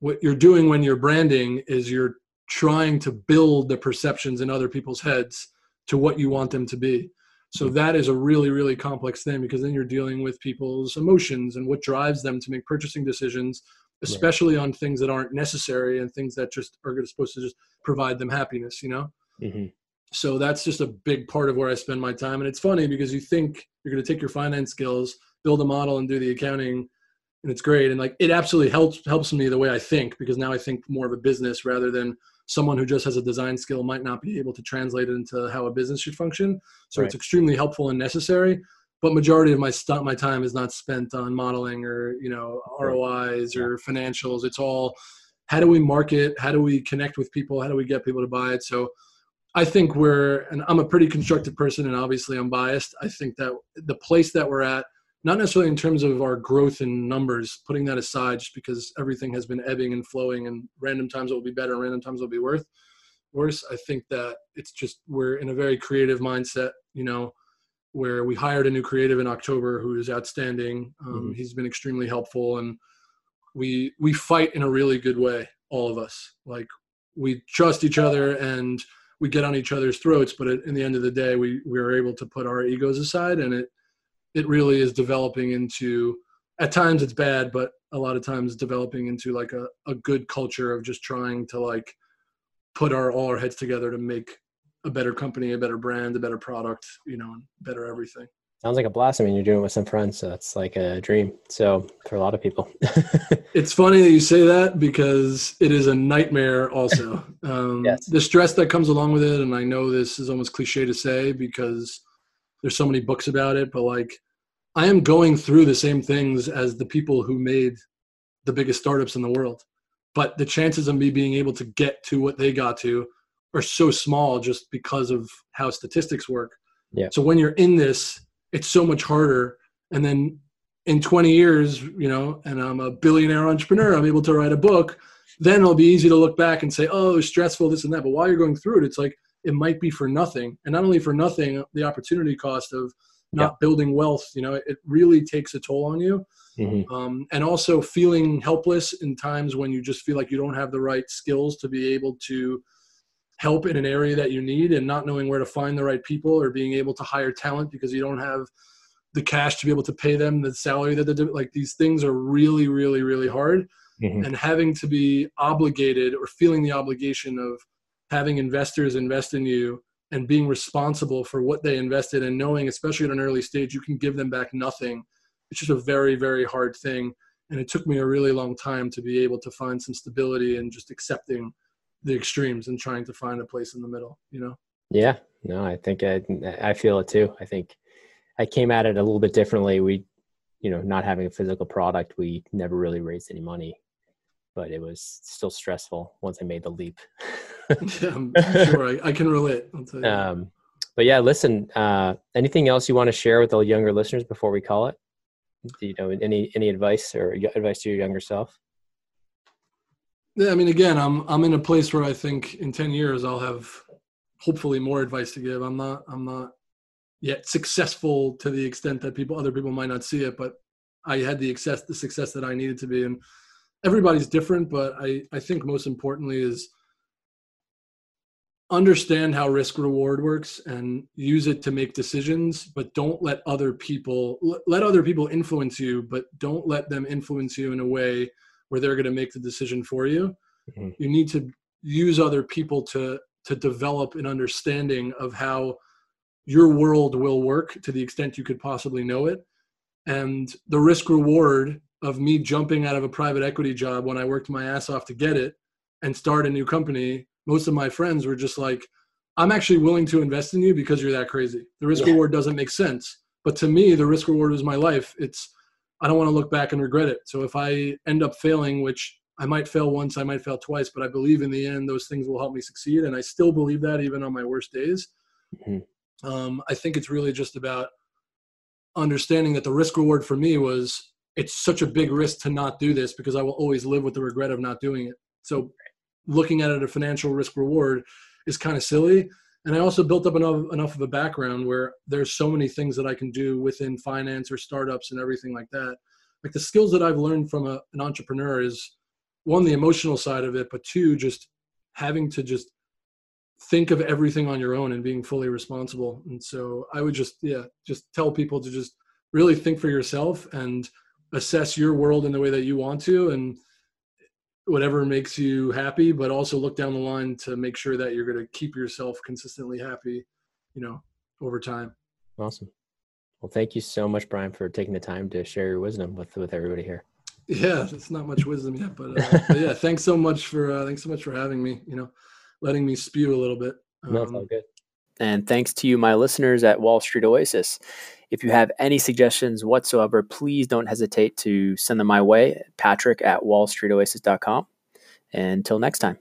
What you're doing when you're branding is you're trying to build the perceptions in other people's heads to what you want them to be. So that is a really, really complex thing because then you're dealing with people's emotions and what drives them to make purchasing decisions especially right. on things that aren't necessary and things that just are supposed to just provide them happiness you know mm-hmm. so that's just a big part of where i spend my time and it's funny because you think you're going to take your finance skills build a model and do the accounting and it's great. And like it absolutely helps helps me the way i think because now i think more of a business rather than someone who just has a design skill might not be able to translate it into how a business should function. So right. it's extremely helpful and necessary. But majority of my stuff my time is not spent on modeling or you know rois or financials. It's all how do we market? How do we connect with people? How do we get people to buy it? So i think we're and i'm a pretty constructive person and obviously i'm biased. I think that the place that we're at not necessarily in terms of our growth in numbers putting that aside just because everything has been ebbing and flowing and random times it will be better and random times it will be worth worse i think that it's just we're in a very creative mindset you know where we hired a new creative in October who is outstanding. Um, mm-hmm. He's been extremely helpful, and we we fight in a really good way. All of us, like we trust each other and we get on each other's throats. But in the end of the day, we we are able to put our egos aside, and it it really is developing into. At times it's bad, but a lot of times developing into like a, a good culture of just trying to like put our all our heads together to make a better company, a better brand, a better product, you know, better everything. Sounds like a blast. I mean, you're doing it with some friends, so it's like a dream. So for a lot of people, it's funny that you say that because it is a nightmare. Also, um, yes. the stress that comes along with it, and I know this is almost cliche to say because there's so many books about it, but like I am going through the same things as the people who made the biggest startups in the world. But the chances of me being able to get to what they got to are so small just because of how statistics work. Yeah. So when you're in this, it's so much harder. And then in 20 years, you know, and I'm a billionaire entrepreneur, I'm able to write a book. Then it'll be easy to look back and say, oh, it was stressful, this and that. But while you're going through it, it's like it might be for nothing. And not only for nothing, the opportunity cost of not yeah. building wealth, you know, it really takes a toll on you. Mm-hmm. Um, and also feeling helpless in times when you just feel like you don't have the right skills to be able to help in an area that you need and not knowing where to find the right people or being able to hire talent because you don't have the cash to be able to pay them the salary that they like these things are really really really hard mm-hmm. and having to be obligated or feeling the obligation of having investors invest in you and being responsible for what they invested and knowing especially at an early stage you can give them back nothing. It's just a very very hard thing. And it took me a really long time to be able to find some stability and just accepting the extremes and trying to find a place in the middle you know? Yeah. No i think i i feel it too. I think I came at it a little bit differently. We, you know, not having a physical product, we never really raised any money, but it was still stressful once I made the leap. yeah, I'm sure I, I can relate. Um, but yeah, listen. Uh, anything else you want to share with the younger listeners before we call it? Do you know any any advice or advice to your younger self? Yeah, I mean, again, I'm I'm in a place where I think in ten years I'll have hopefully more advice to give. I'm not I'm not yet successful to the extent that people other people might not see it, but I had the success the success that I needed to be. And everybody's different, but I I think most importantly is understand how risk reward works and use it to make decisions but don't let other people let other people influence you but don't let them influence you in a way where they're going to make the decision for you mm-hmm. you need to use other people to to develop an understanding of how your world will work to the extent you could possibly know it and the risk reward of me jumping out of a private equity job when i worked my ass off to get it and start a new company most of my friends were just like, I'm actually willing to invest in you because you're that crazy. The risk yeah. reward doesn't make sense. But to me, the risk reward is my life. It's I don't want to look back and regret it. So if I end up failing, which I might fail once, I might fail twice, but I believe in the end those things will help me succeed, and I still believe that even on my worst days. Mm-hmm. Um, I think it's really just about understanding that the risk reward for me was it's such a big risk to not do this because I will always live with the regret of not doing it. So looking at it a financial risk reward is kind of silly. And i also built up enough, enough of a background where there's so many things that i can do within finance or startups and everything like that. Like the skills that i've learned from a, an entrepreneur is one the emotional side of it but two just having to just think of everything on your own and being fully responsible. And so i would just yeah just tell people to just really think for yourself and assess your world in the way that you want to and whatever makes you happy, but also look down the line to make sure that you're going to keep yourself consistently happy, you know, over time. Awesome. Well, thank you so much, Brian, for taking the time to share your wisdom with with everybody here. Yeah, it's not much wisdom yet, but, uh, but yeah, thanks so much for uh, thanks so much for having me. You know, letting me spew a little bit. Um, no, it's all good. And thanks to you, my listeners at Wall Street Oasis. If you have any suggestions whatsoever, please don't hesitate to send them my way, patrick at wallstreetoasis.com. Until next time.